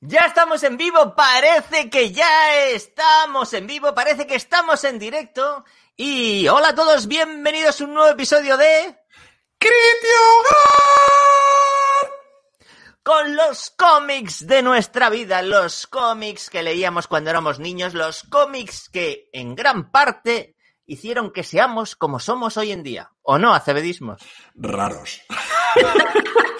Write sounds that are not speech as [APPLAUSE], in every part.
Ya estamos en vivo, parece que ya estamos en vivo, parece que estamos en directo. Y hola a todos, bienvenidos a un nuevo episodio de... Hogar! Con los cómics de nuestra vida, los cómics que leíamos cuando éramos niños, los cómics que en gran parte hicieron que seamos como somos hoy en día. ¿O no, acebedismos? Raros. [LAUGHS]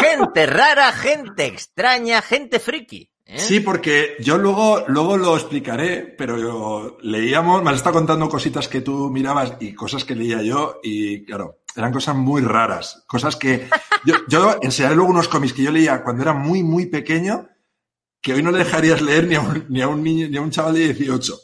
gente rara, gente extraña, gente friki. ¿eh? Sí, porque yo luego, luego lo explicaré, pero yo leíamos, me has estado contando cositas que tú mirabas y cosas que leía yo, y claro, eran cosas muy raras. Cosas que. Yo, yo enseñaré luego unos cómics que yo leía cuando era muy, muy pequeño, que hoy no le dejarías leer ni a un, ni a un niño, ni a un chaval de 18.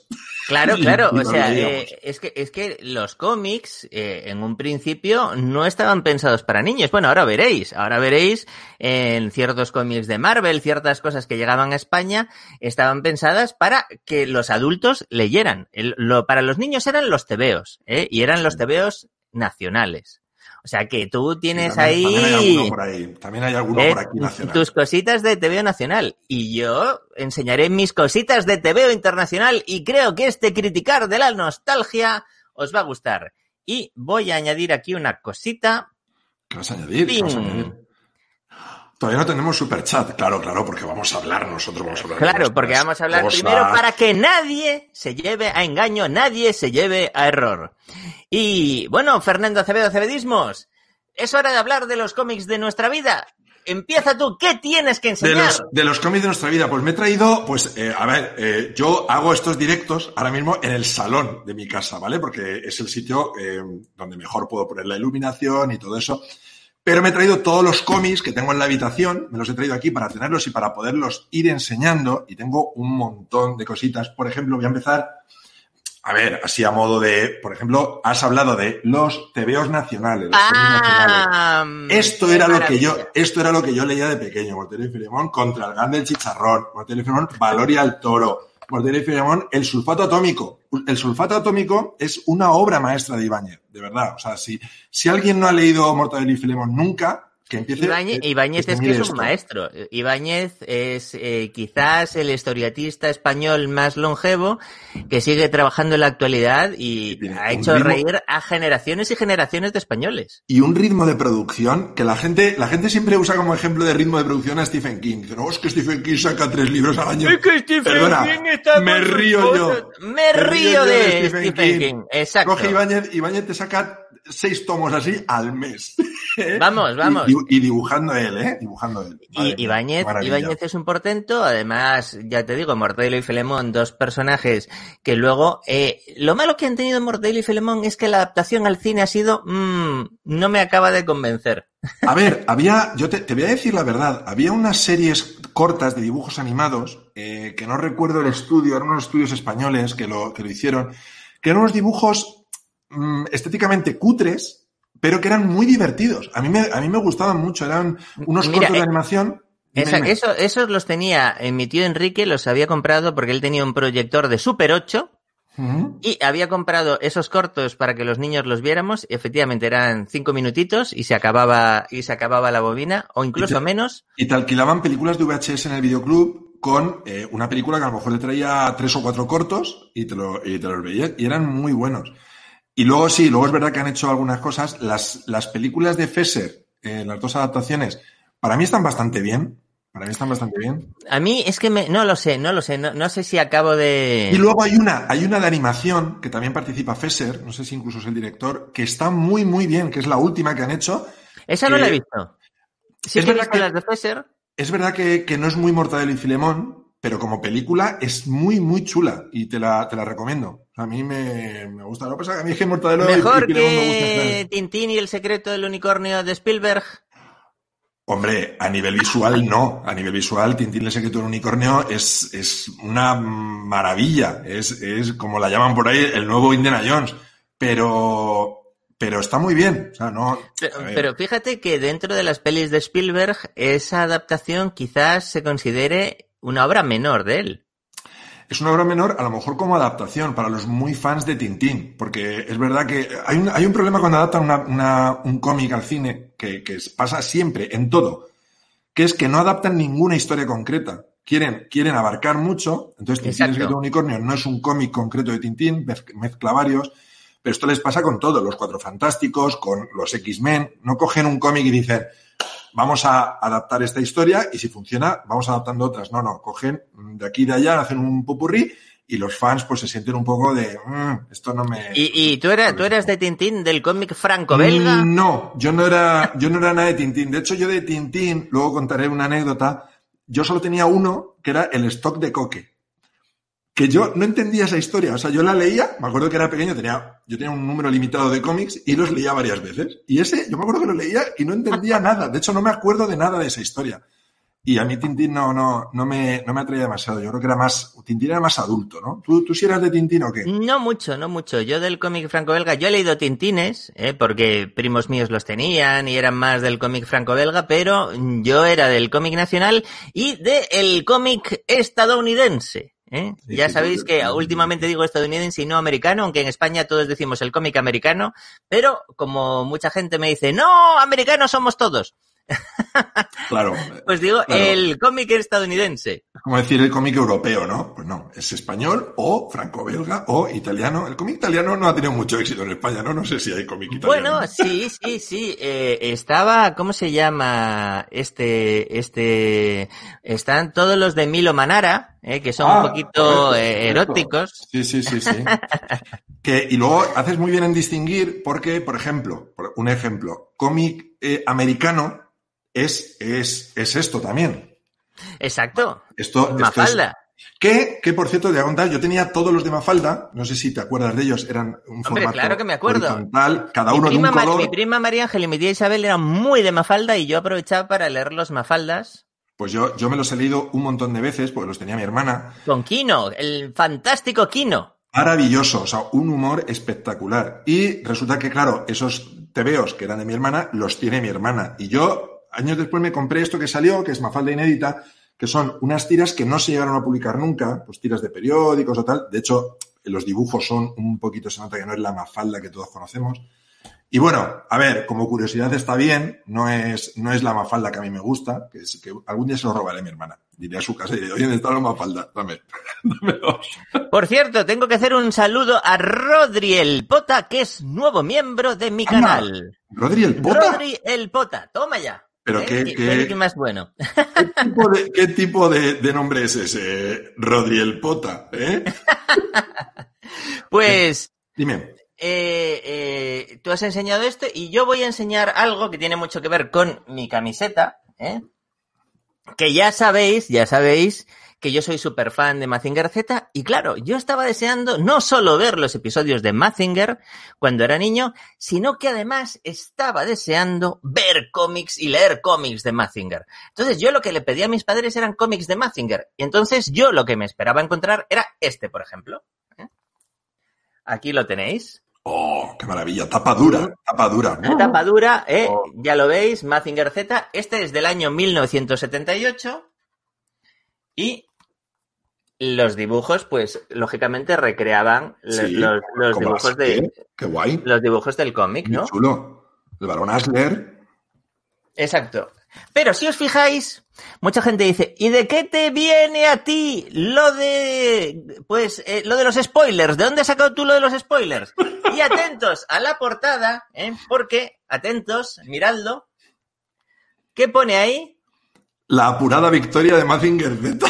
Claro, claro. O sea, eh, es, que, es que los cómics, eh, en un principio, no estaban pensados para niños. Bueno, ahora veréis. Ahora veréis en ciertos cómics de Marvel, ciertas cosas que llegaban a España, estaban pensadas para que los adultos leyeran. El- lo, para los niños eran los tebeos, ¿eh? Y eran los tebeos nacionales. O sea que tú tienes También- También hay ahí... alguno por ahí. También hay alguno Eh, por aquí nacional. tus cositas de TVO nacional. Y yo enseñaré mis cositas de TVO internacional y creo que este criticar de la nostalgia os va a gustar. Y voy a añadir aquí una cosita. ¿Qué vas a añadir? ¿Qué vas a añadir? Todavía no tenemos superchat. Claro, claro, porque vamos a hablar nosotros. Vamos a hablar Claro, porque vamos a hablar cosas. primero para que nadie se lleve a engaño, nadie se lleve a error. Y bueno, Fernando Acevedo Acebedismos, es hora de hablar de los cómics de nuestra vida. Empieza tú, ¿qué tienes que De enseñar? los, de los cómics de nuestra vida, pues me he traído, pues, eh, a ver, eh, yo hago estos directos ahora mismo en el salón de mi casa, ¿vale? Porque es el sitio eh, donde mejor puedo poner la iluminación y todo eso. Pero me he traído todos los cómics que tengo en la habitación, me los he traído aquí para tenerlos y para poderlos ir enseñando. Y tengo un montón de cositas. Por ejemplo, voy a empezar, a ver, así a modo de, por ejemplo, has hablado de los tebeos nacionales. Los cómics nacionales. Ah, Esto era lo que yo, esto era lo que yo leía de pequeño. Mortero y Filemón contra el Gan del Chicharrón. Mortero y Filemón, Valoria al Toro. Mortero y Filemón, el sulfato atómico. El sulfato atómico es una obra maestra de Ibáñez, de verdad. O sea, si, si alguien no ha leído Mortadelo y Filemón nunca, empiece. Ibáñez, Ibáñez que es que es un esto. maestro. Ibáñez es eh, quizás el historiatista español más longevo que sigue trabajando en la actualidad y tiene ha hecho ritmo- reír a generaciones y generaciones de españoles. Y un ritmo de producción que la gente, la gente siempre usa como ejemplo de ritmo de producción a Stephen King. No, es que Stephen King saca tres libros al año. Perdona, me río yo. Me río de Stephen King. Exacto. Coge Ibáñez, Ibáñez te saca seis tomos así al mes. [LAUGHS] ¿eh? Vamos, vamos. Y, y dibujando él, ¿eh? Dibujando él. Madre Y Ibáñez. Ibáñez es un portento, además, ya te digo, Mortadelo y Filemón, dos personajes que luego, eh, lo malo que han tenido Mortadelo y Filemón es que la adaptación al cine ha sido, mm, no me acaba de convencer. A ver, [LAUGHS] había, yo te, te voy a decir la verdad, había unas series cortas de dibujos animados, eh, que no recuerdo el estudio, eran unos estudios españoles que lo, que lo hicieron, que eran unos dibujos mm, estéticamente cutres, pero que eran muy divertidos. A mí me, a mí me gustaban mucho, eran unos Mira, cortos de eh, animación. Esa- eso, esos los tenía, eh, mi tío Enrique los había comprado porque él tenía un proyector de Super 8 Ujú. y había comprado esos cortos para que los niños los viéramos. y efectivamente eran cinco minutitos y se acababa, y se acababa la bobina, o incluso Y te- menos. Y te alquilaban películas de VHS en el videoclub con eh, una película que a lo mejor le traía tres o cuatro cortos y te, lo, y te los veías y eran muy buenos. Y luego sí, luego es verdad que han hecho algunas cosas. Las, las películas de Fesser, eh, las dos adaptaciones, para mí están bastante bien. Para mí están bastante bien. A mí es que me, no lo sé, no lo sé, no, no sé si acabo de... Y luego hay una, hay una de animación que también participa Fesser, no sé si incluso es el director, que está muy, muy bien, que es la última que han hecho. Esa no la he visto. Sí es que he verdad visto que- las de Fesser. Es verdad que, que no es muy Mortadelo y Filemón, pero como película es muy, muy chula y te la, te la recomiendo. A mí me, me gusta. Lo que pasa es que a mí es que Mortadelo y- Mejor y me gustan. que. Tintín y el secreto del unicornio de Spielberg. Hombre, a nivel visual no. A nivel visual, Tintín el secreto del unicornio es, es una maravilla. Es, es, como la llaman por ahí, el nuevo Indiana Jones. Pero, pero está muy bien. O sea, no. Pero, a ver. pero fíjate que dentro de las pelis de Spielberg, esa adaptación quizás se considere una obra menor de él. Es una obra menor, a lo mejor como adaptación para los muy fans de Tintín, porque es verdad que hay un, hay un problema cuando adaptan una- una- un cómic al cine, que, que pasa siempre, en todo, que es que no adaptan ninguna historia concreta. Quieren, quieren abarcar mucho, entonces Tintín Exacto. el unicornio no es un cómic concreto de Tintín, mez- mezcla varios, pero esto les pasa con todo, los Cuatro Fantásticos, con los X-Men, no cogen un cómic y dicen, vamos a adaptar esta historia y si funciona, vamos adaptando otras. No, no, cogen de aquí y de allá, hacen un popurrí y los fans pues se sienten un poco de, "Mm, esto no me... ¿Y, y tú, eras, tú eras de Tintín del cómic franco-belga? Mm, No, yo no era, yo no era nada de Tintín. De hecho, yo de Tintín, luego contaré una anécdota, yo solo tenía uno, que era el stock de Coque. Que yo no entendía esa historia. O sea, yo la leía, me acuerdo que era pequeño, tenía, yo tenía un número limitado de cómics y los leía varias veces. Y ese, yo me acuerdo que lo leía y no entendía [LAUGHS] nada. De hecho, no me acuerdo de nada de esa historia. Y a mí Tintín no, no, no me, no me atraía demasiado. Yo creo que era más, Tintín era más adulto, ¿no? ¿Tú, tú sí eras de Tintín o qué? No mucho, no mucho. Yo del cómic franco-belga, yo he leído Tintines, ¿eh? porque primos míos los tenían y eran más del cómic franco-belga, pero yo era del cómic nacional y del cómic estadounidense. ¿Eh? Sí, ya sí, sabéis sí, que últimamente digo estadounidense y no americano, aunque en España todos decimos el cómic americano, pero como mucha gente me dice, no, americanos somos todos, [LAUGHS] Claro. pues digo Claro. el cómic estadounidense. Es como decir el cómic europeo, ¿no? Pues no, es español o franco-belga o italiano. El cómic italiano no ha tenido mucho éxito en España, ¿no? No sé si hay cómic italiano. Bueno, sí, sí, sí. eh, estaba, ¿cómo se llama? Este, este, están todos los de Milo Manara, eh, que son Ah, un poquito correcto, eh, correcto. eróticos. Sí, sí, sí, sí. [LAUGHS] que, y luego haces muy bien en distinguir porque, por ejemplo, por un ejemplo, cómic eh, americano es, es, es esto también. Exacto. Esto, esto es- Mafalda. que, que, por cierto, te voy a contar, yo tenía todos los de Mafalda, no sé si te acuerdas de ellos, eran un Hombre, formato claro que me acuerdo. horizontal, cada Mi uno de un color. mi prima María Ángel y mi tía Isabel eran muy de Mafalda y yo aprovechaba para leer los Mafaldas Pues yo, yo me los he leído un montón de veces porque los tenía mi hermana. con Kino, el fantástico Kino. Maravilloso, o sea, un humor espectacular. Y resulta que, claro, esos tebeos que eran de mi hermana, los tiene mi hermana. Y yo, años después, me compré esto que salió, que es Mafalda Inédita, que son unas tiras que no se llegaron a publicar nunca, pues tiras de periódicos o tal. De hecho, los dibujos son un poquito, se nota que no es la Mafalda que todos conocemos. Y bueno, a ver, como curiosidad está bien, no es, no es la Mafalda que a mí me gusta, que, es, que algún día se lo robaré a mi hermana. Diré a su casa y diré, oye, ¿dónde está la Mafalda? Dame, [LAUGHS] dame dos. Por cierto, tengo que hacer un saludo a Rodri el Pota, que es nuevo miembro de mi canal. Rodri el Pota. Rodri el Pota, toma ya. Pero ¿Eh? qué- ¿Qué, qué- más bueno. ¿Qué tipo de, qué tipo de- de nombre es ese, Rodri el Pota? ¿eh? [LAUGHS] Pues Dime. Eh, eh, tú has enseñado esto y yo voy a enseñar algo que tiene mucho que ver con mi camiseta, ¿eh? que ya sabéis, ya sabéis que yo soy súper fan de Mazinger Z y claro, yo estaba deseando no solo ver los episodios de Mazinger cuando era niño, sino que además estaba deseando ver cómics y leer cómics de Mazinger. Entonces yo lo que le pedí a mis padres eran cómics de Mazinger y entonces yo lo que me esperaba encontrar era este, por ejemplo. ¿eh? Aquí lo tenéis. Oh, qué maravilla. Tapa dura, tapa dura. Tapa dura, ¿eh? Oh. ya lo veis, Mazinger Z. Este es del año 1978. Y los dibujos, pues, lógicamente recreaban Sí, los, dibujos de. Qué guay. los dibujos del cómic, Muy ¿no? chulo. El varón Asler. Exacto. Pero si os fijáis, mucha gente dice, ¿y de qué te viene a ti lo de, pues, eh, lo de los spoilers? ¿De dónde has sacado tú lo de los spoilers? Y atentos a la portada, ¿eh? Porque, atentos, miradlo. ¿Qué pone ahí? La apurada victoria de Mazinger Z.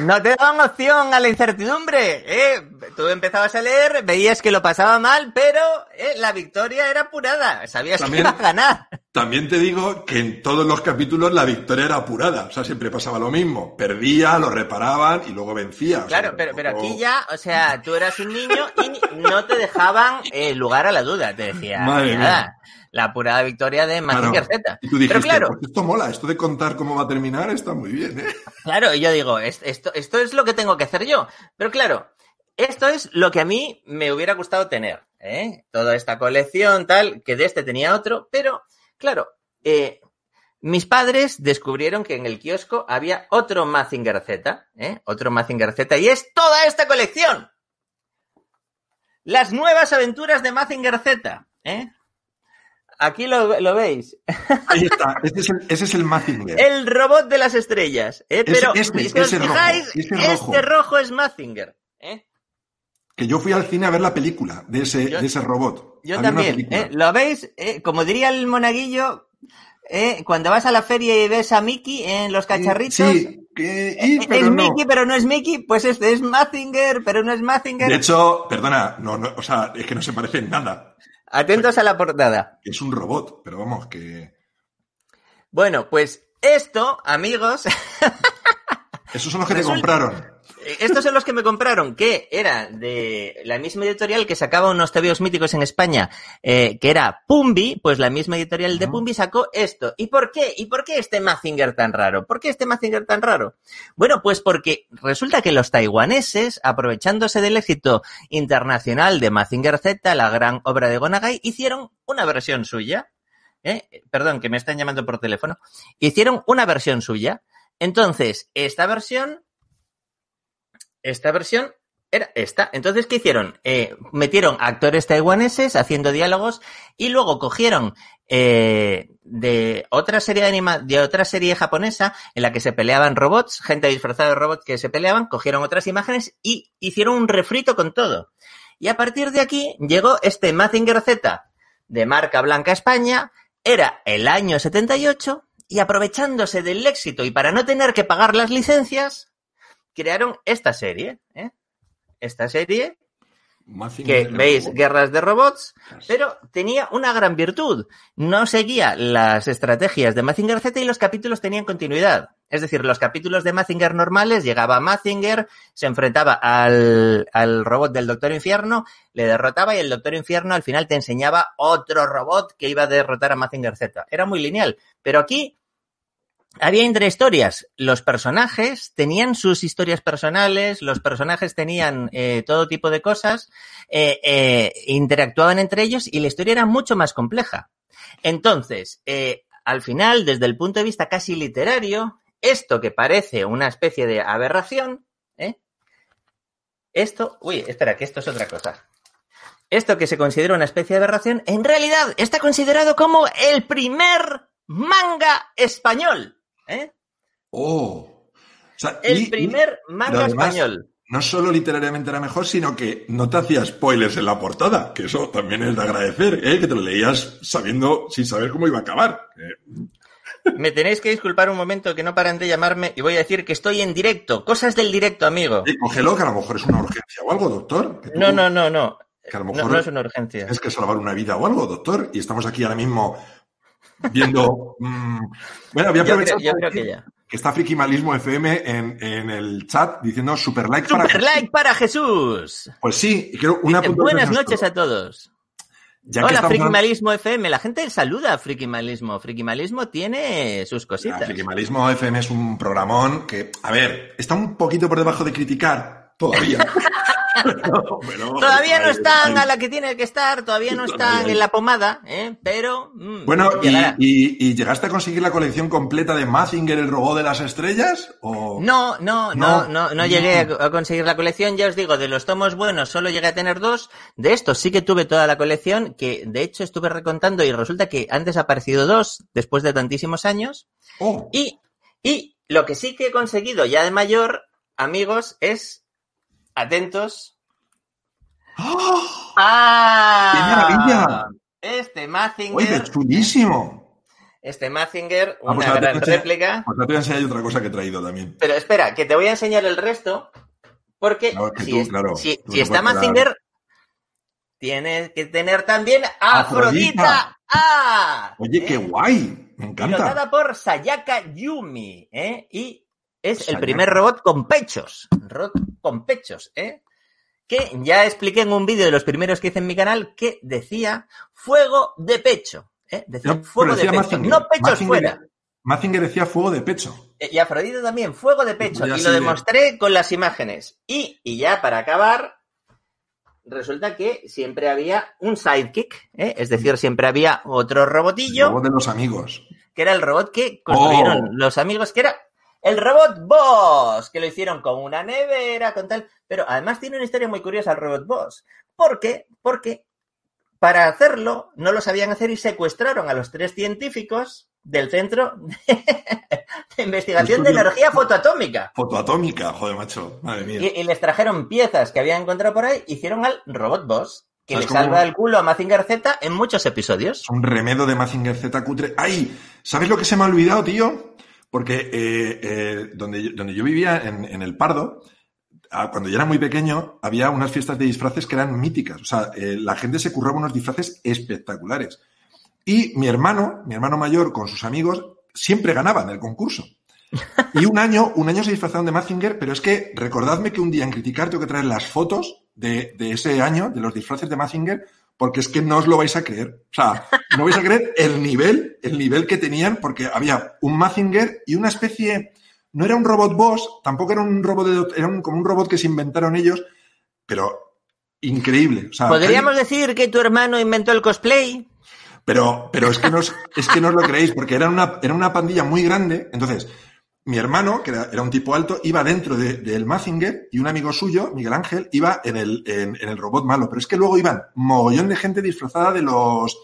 No te dan opción a la incertidumbre, ¿eh? Tú empezabas a leer, veías que lo pasaba mal, pero eh, la victoria era apurada. Sabías También- que iba a ganar. También te digo que en todos los capítulos la victoria era apurada. O sea, siempre pasaba lo mismo. Perdía, lo reparaban y luego vencía. O sea, Claro, pero, aquí ya, o sea, tú eras un niño y no te dejaban eh, lugar a la duda. Te decía, Madre nada, la apurada victoria de Mazinger Claro. Z. Y tú dijiste, Pero claro, pues esto mola, esto de contar cómo va a terminar está muy bien, ¿eh? claro, y yo digo, es- esto, esto es lo que tengo que hacer yo. Pero claro, esto es lo que a mí me hubiera gustado tener, ¿eh? Toda esta colección, tal, que de este tenía otro, pero claro, eh, mis padres descubrieron que en el kiosco había otro Mazinger Z, ¿eh? Otro Mazinger Z, y es toda esta colección. Las nuevas aventuras de Mazinger Z, ¿eh? Aquí lo, lo veis. [LAUGHS] Ahí está, ese es el, ese es el Mazinger. El robot de las estrellas. ¿eh? Pero este, si os ese rojo, fijáis, ese rojo. este rojo es Mazinger. ¿eh? Que yo fui al cine a ver la película de ese, Yo- de ese robot. Yo Había también. ¿eh? ¿Lo veis? ¿Eh? Como diría el monaguillo, ¿eh? cuando vas a la feria y ves a Mickey en los cacharritos. Sí, y- Es pero no. Mickey, pero no es Mickey, pues este es Mazinger, pero no es Mazinger. De hecho, perdona, no, no, o sea, es que no se parece en nada. Atentos a la portada. Es un robot, pero vamos, que. Bueno, pues esto, amigos, [LAUGHS] Esos son los que te compraron. Estos son los que me compraron, que era de la misma editorial que sacaba unos tebeos míticos en España, eh, que era Pumbi, pues la misma editorial de. Pumbi sacó esto. ¿Y por qué? ¿Y por qué este Mazinger tan raro? ¿Por qué este Mazinger tan raro? Bueno, pues porque resulta que los taiwaneses, aprovechándose del éxito internacional de Mazinger Z, la gran obra de Gonagai, hicieron una versión suya. ¿eh? Perdón, que me están llamando por teléfono. Hicieron una versión suya. Entonces, esta versión esta versión era esta. Entonces, ¿qué hicieron? Eh, metieron actores taiwaneses haciendo diálogos y luego cogieron eh, de otra serie de anima, de otra serie japonesa en la que se peleaban robots, gente disfrazada de robots que se peleaban, cogieron otras imágenes y hicieron un refrito con todo. Y a partir de aquí llegó este Mazinger Z de marca Blanca España, era el año 78 y aprovechándose del éxito y para no tener que pagar las licencias, crearon esta serie, ¿eh? Esta serie Mazinger que veis guerras de robots, pero tenía una gran virtud. No seguía las estrategias de Mazinger Z y los capítulos tenían continuidad. Es decir, los capítulos de Mazinger normales llegaba Mazinger, se enfrentaba al, al robot del Doctor Infierno, le derrotaba y el Doctor Infierno al final te enseñaba otro robot que iba a derrotar a Mazinger Z. Era muy lineal. Pero aquí había intrahistorias. Los personajes tenían sus historias personales, los personajes tenían eh, todo tipo de cosas, eh, eh, interactuaban entre ellos y la historia era mucho más compleja. Entonces, eh, al final, desde el punto de vista casi literario, esto que parece una especie de aberración, ¿eh? esto, uy, espera, que esto es otra cosa. Esto que se considera una especie de aberración, en realidad está considerado como el primer manga español. ¿Eh? Oh. O sea, El y- primer manga además- español. no solo literariamente era mejor, sino que no te hacía spoilers en la portada, que eso también es de agradecer, ¿eh? que te lo leías sabiendo, sin saber cómo iba a acabar. Eh, Me tenéis que disculpar un momento que no paran de llamarme y voy a decir que estoy en directo. Cosas del directo, amigo. eh, cógelo, que a lo mejor es una urgencia o algo, doctor. tú No, no, no, no. Que a lo No, mejor no es una urgencia. tienes que salvar una vida o algo, doctor, y estamos aquí ahora mismo viendo... mm, bueno, voy a Yo aprovechar creo, yo creo que ya. que está Frikimalismo FM en, en el chat diciendo super like para... Super like para Jesús. Pues sí, quiero una Dice, puntualización buenas noches a todos. Ya Hola, Frikimalismo FM. La gente saluda a Frikimalismo. Frikimalismo tiene sus cositas. Frikimalismo FM es un programón que, a ver, está un poquito por debajo de criticar todavía. [LAUGHS] [LAUGHS] Pero, Todavía no están a la que tiene que estar, todavía no están en la pomada, ¿eh? pero mm, Bueno, y, llegará. y- y llegaste a conseguir la colección completa de Mazinger, el robot de las estrellas? ¿O... No, no, No, no, no, llegué a, conseguir la colección. Ya os digo, de los tomos buenos solo llegué a tener dos. De estos sí que tuve toda la colección, que de hecho estuve recontando y resulta que antes ha aparecido dos después de tantísimos años. Oh, Y, y lo que sí que he conseguido ya de mayor, amigos, es atentos. ¡Oh! ¡Ah! ¡Qué maravilla! Este ¡Oye, Mazinger, chulísimo! este Mazinger, Ah, una pues ahora te gran enseñar- réplica. Pues te voy a enseñar otra cosa que he traído también. Pero espera, que te voy a enseñar el resto, porque Claro, si, tú, es- claro, si- si está Mazinger, tiene que tener también a Afrodita. Afrodita. ¡Ah! Oye, ¿Eh? qué guay! Me encanta. Pilotada por Sayaka Yumi, ¿eh? Y es el primer robot con pechos. Robot con pechos, ¿eh? Que ya expliqué en un vídeo de los primeros que hice en mi canal que decía fuego de pecho. ¿eh? Decía No, fuego de pecho, Mazinger. no pechos Mazinger- fuera. Mazinger decía fuego de pecho. Eh, Y Afrodita también, fuego de pecho. Ya Y lo de- demostré con las imágenes. Y, y ya para acabar, resulta que siempre había un sidekick, ¿eh? es decir, siempre había otro robotillo, Luego de los amigos. que era el robot que construyeron Oh. los amigos, que era el robot Boss, que lo hicieron con una nevera, con tal. Pero además tiene una historia muy curiosa el robot Boss. ¿Por qué? Porque para hacerlo, no lo sabían hacer y secuestraron a los tres científicos del Centro de [LAUGHS] Investigación de Energía Fotoatómica. Fotoatómica, joder, macho. Madre mía. Y, y, les trajeron piezas que habían encontrado por ahí, hicieron al Robot Boss, que le salva el culo a Mazinger Z en muchos episodios. Un remedo de Mazinger Z cutre. ¡Ay! ¿Sabes lo que se me ha olvidado, tío? Porque eh, eh, donde, donde yo vivía, en, en el Pardo, cuando yo era muy pequeño, había unas fiestas de disfraces que eran míticas. O sea, eh, la gente se curraba unos disfraces espectaculares. Y mi hermano, mi hermano mayor, con sus amigos, siempre ganaban el concurso. Y un año, un año se disfrazaron de Mazinger, pero es que recordadme que un día en criticar tengo que traer las fotos de, de ese año, de los disfraces de Mazinger, porque es que no os lo vais a creer. O sea, no vais a creer el nivel, el nivel que tenían, porque había un Mazinger y una especie, no era un robot boss, tampoco era un robot, de, era un, como un robot que se inventaron ellos, pero increíble. O sea, ¿Podríamos hay... decir que tu hermano inventó el cosplay? Pero, pero es que no os, es que no os lo creéis, porque era una, era una pandilla muy grande. Entonces, mi hermano, que era, era un tipo alto, iba dentro del de, Mazinger y un amigo suyo, Miguel Ángel, iba en el, en, en, el robot malo. Pero es que luego iban mogollón de gente disfrazada de los.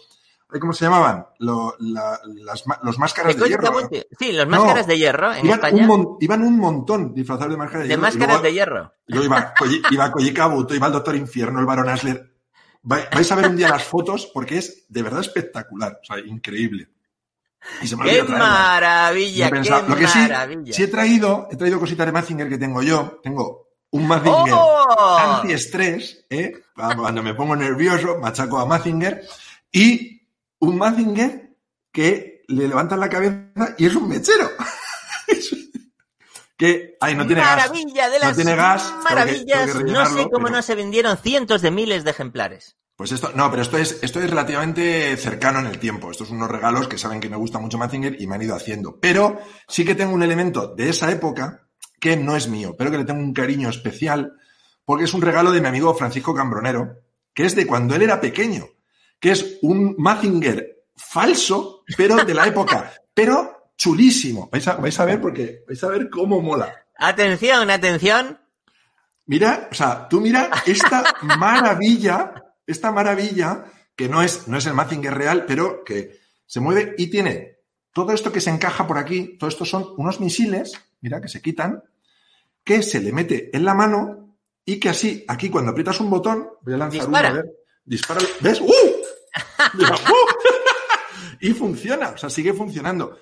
¿Cómo se llamaban? Lo, la, las, los máscaras de hierro. Sí, los máscaras no, de hierro en iban España. Un, iban un montón disfrazados de máscaras de, de hierro. máscaras luego, de hierro. Yo iba, [LAUGHS] iba Koji Kabuto, iba el Doctor Infierno, el Baron Asler. Vais a ver un día las fotos porque es de verdad espectacular, o sea, increíble. Y se me ¡Qué maravilla! ¡Qué Lo que maravilla! Sí, sí, he traído, he traído cositas de Mazinger que tengo yo. Tengo un Mazinger ¡Oh! antiestrés, ¿eh? Cuando me pongo nervioso, machaco a Mazinger. Y un Mazinger que le levantan la cabeza y es un mechero. [LAUGHS] que, ay, no tiene Maravilla gas. de las no tiene gas. maravillas. Tengo que, tengo que no sé cómo pero... no se vendieron cientos de miles de ejemplares. Pues esto, no, pero esto es, esto es relativamente cercano en el tiempo. Estos son unos regalos que saben que me gusta mucho Mazinger y me han ido haciendo. Pero sí que tengo un elemento de esa época que no es mío, pero que le tengo un cariño especial porque es un regalo de mi amigo Francisco Cambronero, que es de cuando él era pequeño, que es un Mazinger falso, pero de la época, [LAUGHS] pero chulísimo. Vais a, vais a ver porque vais a ver cómo mola. Atención, atención. Mira, o sea, tú mira esta [LAUGHS] maravilla, esta maravilla, que no es, no es el Mazinger real, pero que se mueve y tiene todo esto que se encaja por aquí, todo esto son unos misiles, mira, que se quitan, que se le mete en la mano y que así, aquí cuando aprietas un botón, voy a lanzar dispara. uno, a ver, dispara, ¿ves? ¡Uh! ¡uh! y funciona, o sea, sigue funcionando.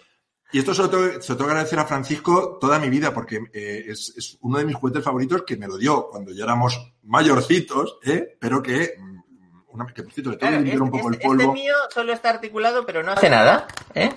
Y esto se lo, tengo, se lo tengo que agradecer a Francisco toda mi vida, porque eh, es, es, uno de mis juguetes favoritos que me lo dio cuando ya éramos mayorcitos, ¿eh? pero que, una, que por cierto, le tengo claro, que limpiar este, un poco este, el polvo. Este mío solo está articulado, pero no hace nada. ¿eh?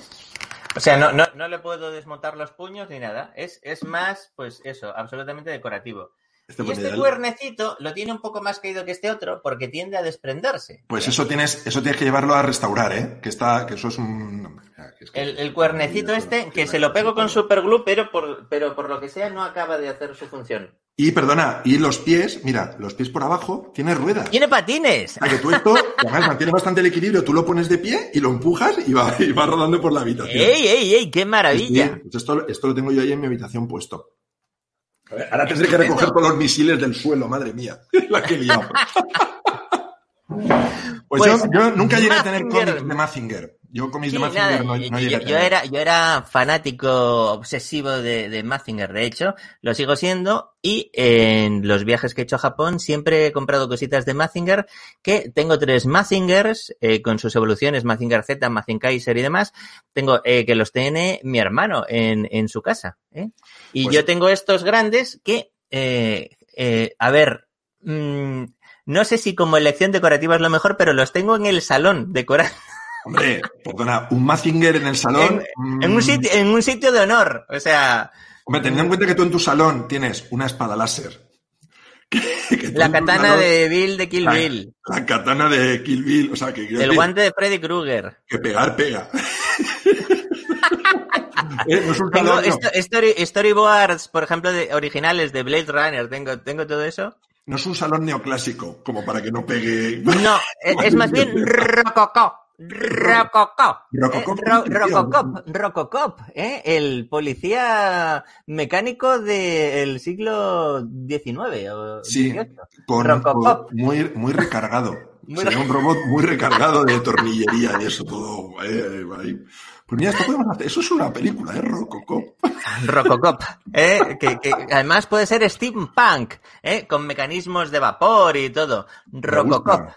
O sea, no, no, no, le puedo desmontar los puños ni nada. Es, es más, pues eso, absolutamente decorativo. Este y este cuernecito lo tiene un poco más caído que este otro porque tiende a desprenderse. Pues eso tienes, eso tienes que llevarlo a restaurar, ¿eh? Que está, que eso es un. Es que el, el, cuernecito este, que se lo pego con superglue, pero por, pero por lo que sea no acaba de hacer su función. Y perdona, y los pies, mira, los pies por abajo, tiene ruedas. ¡Tiene patines! O sea, que tú esto, además, mantiene bastante el equilibrio, tú lo pones de pie y lo empujas y va, y va rodando por la habitación. ¡Ey, ey, ey! ¡Qué maravilla! Sí, pues esto, esto lo tengo yo ahí en mi habitación puesto. Ver, ahora tendré que recoger todos los misiles del suelo, madre mía. [LAUGHS] La que liado. Pues, pues yo, yo, nunca llegué a tener cómics de Mazinger. Yo sí, de Mazinger nada, no, no, yo. Yo era, yo era fanático obsesivo de, de, Mazinger, de hecho, lo sigo siendo, y en los viajes que he hecho a Japón siempre he comprado cositas de Mazinger, que tengo tres Mazingers, eh, con sus evoluciones, Mazinger Z, Mazinger Kaiser y demás, tengo eh, que los tiene mi hermano en, en su casa. ¿eh? Y pues, yo tengo estos grandes que, eh, a ver, mmm, no sé si como elección decorativa es lo mejor, pero los tengo en el salón decorado. Hombre, perdona, un Mazinger en el salón. En, en, un sitio, en un sitio de honor. O sea. Hombre, teniendo en cuenta que tú en tu salón tienes una espada láser. [LAUGHS] Que, que la katana salón, de Bill de Kill la, Bill. La katana de Kill Bill. O sea, que. El guante de Freddy Krueger. Que pegar, pega. [LAUGHS] eh, no es un tengo salón, no. story, storyboards, por ejemplo, de, originales de Blade Runner. Tengo, tengo todo eso. No es un salón neoclásico, como para que no pegue. No, [LAUGHS] es, es más bien rococó. Rococó. Rococó. Eh, ro, Rococó. Rococó. ¿eh? El policía mecánico del siglo XIX o sí. Con, con, muy, muy recargado. [LAUGHS] Sería un robot muy recargado de tornillería y eso todo. Eh. Pues mira, esto podemos hacer. Eso es una película, ¿eh? Robocop. [LAUGHS] Robocop, ¿eh? Que, que, además puede ser steampunk, ¿eh? Con mecanismos de vapor y todo. Robocop.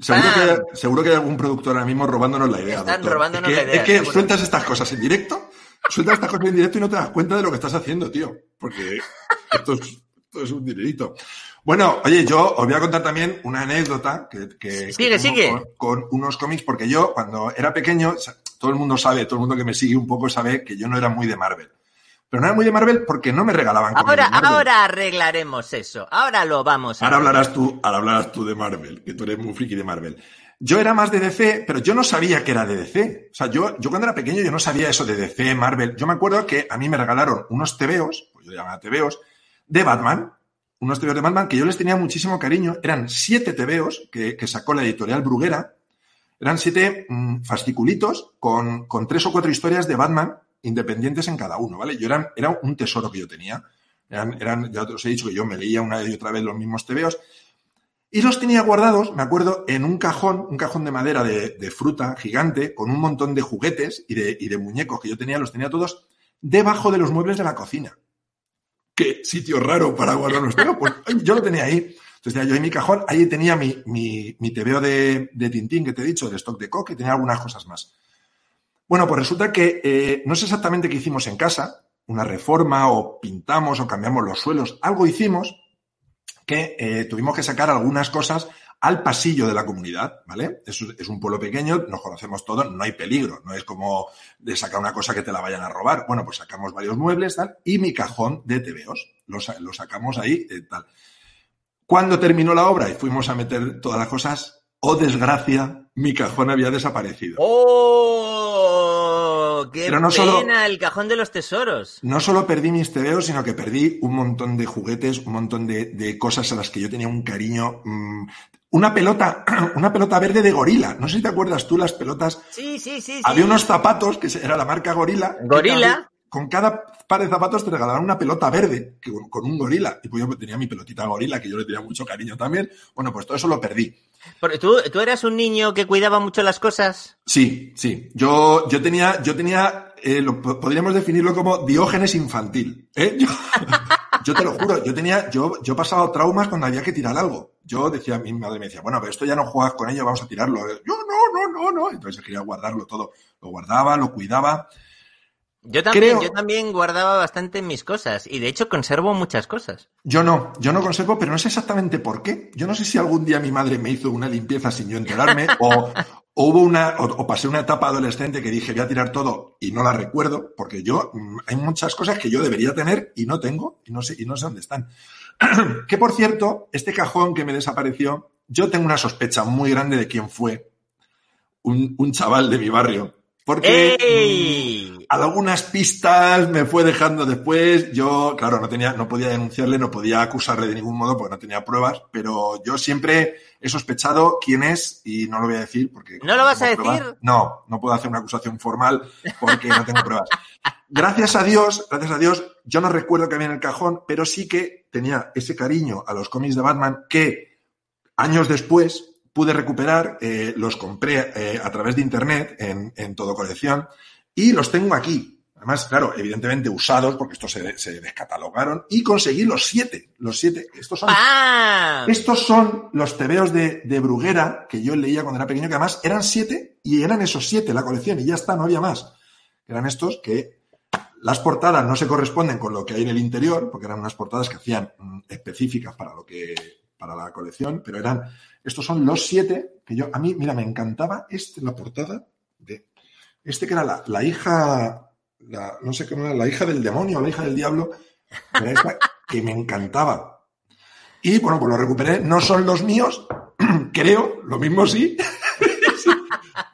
Seguro que, seguro que hay algún productor ahora mismo robándonos la idea. Están robándonos es que, la idea. Es que sueltas estas cosas en directo, sueltas estas cosas en directo y no te das cuenta de lo que estás haciendo, tío. Porque esto es, esto es un dinerito. Bueno, oye, yo os voy a contar también una anécdota que, que, sigue, sigue. Con, con, unos cómics, porque yo cuando era pequeño, todo el mundo sabe, todo el mundo que me sigue un poco sabe que yo no era muy de Marvel. Pero no era muy de Marvel porque no me regalaban ahora, Marvel. Ahora arreglaremos eso. Ahora lo vamos a Ahora hablarás tú, ahora hablarás tú de Marvel, que tú eres muy friki de Marvel. Yo era más de DC, pero yo no sabía que era de DC. O sea, yo, yo cuando era pequeño yo no sabía eso de DC, Marvel. Yo me acuerdo que a mí me regalaron unos tebeos, pues yo llamaba tebeos, de Batman, unos tebeos de Batman que yo les tenía muchísimo cariño. Eran siete tebeos que, que sacó la editorial Bruguera. Eran siete mmm, fasciculitos con, con, tres o cuatro historias de Batman independientes en cada uno, ¿vale? Yo eran, era un tesoro que yo tenía. Eran, eran, ya os he dicho que yo me leía una y otra vez los mismos tebeos. Y los tenía guardados, me acuerdo, en un cajón, un cajón de madera de, de fruta gigante, con un montón de juguetes y de, y de muñecos que yo tenía, los tenía todos debajo de los muebles de la cocina qué sitio raro para guardar los tebeos. Pues yo lo tenía ahí. Entonces tenía yo en mi cajón, ahí tenía mi, mi, mi tebeo de, de, Tintín que te he dicho, de stock de coque, tenía algunas cosas más. Bueno, pues resulta que eh, no sé exactamente qué hicimos en casa, una reforma o pintamos o cambiamos los suelos, algo hicimos que eh, tuvimos que sacar algunas cosas al pasillo de la comunidad, ¿vale? Es, un pueblo pequeño, nos conocemos todos, no hay peligro, no es como de sacar una cosa que te la vayan a robar. Bueno, pues sacamos varios muebles, tal, y mi cajón de tebeos, lo, lo sacamos ahí, eh, tal. Cuando terminó la obra y fuimos a meter todas las cosas, oh desgracia, mi cajón había desaparecido. ¡Oh! ¡Qué Pero no pena! solo- el cajón de los tesoros. No solo perdí mis tebeos, sino que perdí un montón de juguetes, un montón de, de cosas a las que yo tenía un cariño. mmm, una pelota, [CLEARS THROAT] una pelota verde de gorila. No sé si te acuerdas tú las pelotas Sí, sí, sí. sí. Había unos zapatos, que era la marca Gorila. Gorila. Con cada par de zapatos te regalaban una pelota verde que- con un gorila. Y pues yo tenía mi pelotita gorila, que yo le tenía mucho cariño también. Bueno, pues todo eso lo perdí. ¿Tú, ¿Tú eras un niño que cuidaba mucho las cosas? Sí, sí. Yo, yo tenía, yo tenía, eh, lo, podríamos definirlo como diógenes infantil. ¿eh? [LAUGHS] Yo, yo te lo juro, yo tenía, yo, yo pasaba traumas cuando había que tirar algo. Yo decía, mi madre me decía, bueno, pero esto ya no juegas con ello, vamos a tirarlo. Yo, no, no, no, no. Entonces quería guardarlo todo. Lo guardaba, lo cuidaba. Yo también, Creo- yo también guardaba bastante mis cosas y de hecho conservo muchas cosas. Yo no, yo no conservo, pero no sé exactamente por qué. Yo no sé si algún día mi madre me hizo una limpieza sin yo enterarme [LAUGHS] o, o hubo una, o, o pasé una etapa adolescente que dije voy a tirar todo y no la recuerdo, porque yo, mm, hay muchas cosas que yo debería tener y no tengo y no sé, y no sé dónde están. [CLEARS THROAT] que por cierto, este cajón que me desapareció, yo tengo una sospecha muy grande de quién fue. Un, un chaval de mi barrio. Porque ¡Ey! algunas pistas me fue dejando después. Yo, claro, no tenía, no podía denunciarle, no podía acusarle de ningún modo porque no tenía pruebas, pero yo siempre he sospechado quién es y no lo voy a decir porque. ¿No lo vas a pruebas- decir? No, no puedo hacer una acusación formal porque no tengo pruebas. Gracias a Dios, gracias a Dios, yo no recuerdo que había en el cajón, pero sí que tenía ese cariño a los cómics de Batman que años después pude recuperar, eh, los compré eh, a través de internet en, en todo colección y los tengo aquí. Además, claro, evidentemente usados porque estos se, se descatalogaron y conseguí los siete. Los siete. Estos son, estos son los tebeos de, de Bruguera que yo leía cuando era pequeño, que además eran siete y eran esos siete la colección y ya está, no había más. Eran estos que las portadas no se corresponden con lo que hay en el interior, porque eran unas portadas que hacían mm, específicas para lo que para la colección, pero eran estos son los siete que yo a mí mira me encantaba este la portada de este que era la, la hija la, no sé cómo era la hija del demonio la hija del diablo era esta [LAUGHS] que me encantaba. Y bueno pues lo recuperé no son los míos [CLEARS THROAT] creo lo mismo [LAUGHS] sí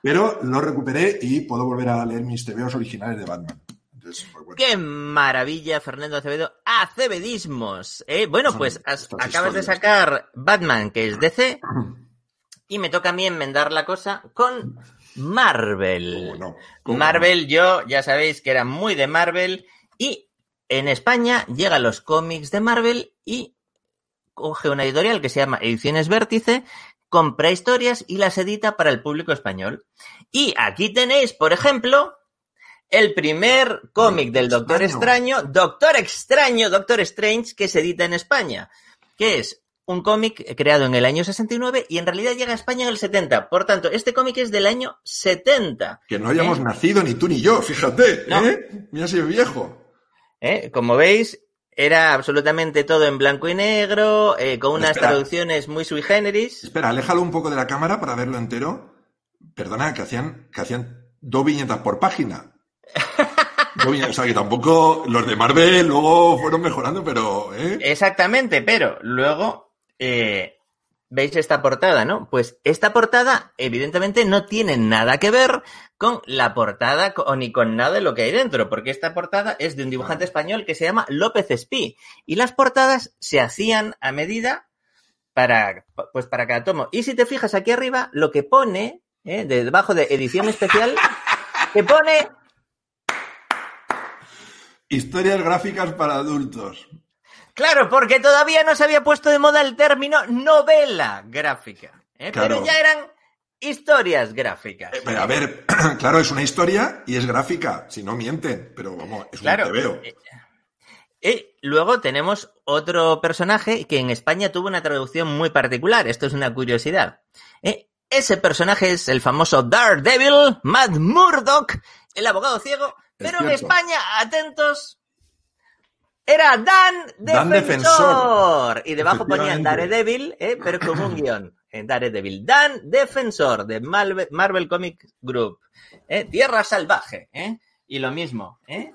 pero lo recuperé y puedo volver a leer mis tebeos originales de Batman bueno ¡Qué maravilla, Fernando Acevedo! ¡Acebedismos! ¿eh? Bueno, pues has- acabas de sacar Batman, que es DC, [CLEARS THROAT] y me toca a mí enmendar la cosa con Marvel. ¿Cómo no? ¿Cómo Marvel, yo ya sabéis que era muy de Marvel, y en España llegan los cómics de Marvel y coge una editorial que se llama Ediciones Vértice, compra historias y las edita para el público español. Y aquí tenéis, por ejemplo, el primer cómic del Doctor Extraño, Doctor Extraño, Doctor Strange, que se edita en España, que es un cómic creado en el año 69 y en realidad llega a España en el 70. Por tanto, este cómic es del año 70. Que no hayamos ¿Eh? nacido ni tú ni yo, fíjate, ¿eh? Mira si es viejo. ¿Eh? Como veis, era absolutamente todo en blanco y negro, eh, con unas traducciones muy sui generis. Espera, aléjalo un poco de la cámara para verlo entero. Perdona, que hacían, que hacían dos viñetas por página. O sea, que tampoco los de Marvel luego fueron mejorando, pero... ¿eh? Exactamente, pero luego eh, veis esta portada, ¿no? Pues esta portada evidentemente no tiene nada que ver con la portada o ni con nada de lo que hay dentro, porque esta portada es de un dibujante español que se llama López Espí y las portadas se hacían a medida para, pues para cada tomo. Y si te fijas aquí arriba, lo que pone, ¿eh? debajo de edición especial, [LAUGHS] que pone Historias gráficas para adultos. Claro, porque todavía no se había puesto de moda el término novela gráfica. ¿eh? Pero ya eran historias gráficas. Eh, a ver, [CLEARS THROAT] claro, es una historia y es gráfica, si no mienten, pero vamos, es un veo. Y eh, luego tenemos otro personaje que en España tuvo una traducción muy particular. Esto es una curiosidad. Ese personaje es el famoso Daredevil, Matt Murdock, el abogado ciego, pero en España, atentos, era Dan Defensor. Y debajo ponían Daredevil, eh, pero con un guion. En Daredevil. Dan Defensor de Marvel, Marvel Comic Group. Eh, Tierra Salvaje. Eh, y lo mismo. Eh,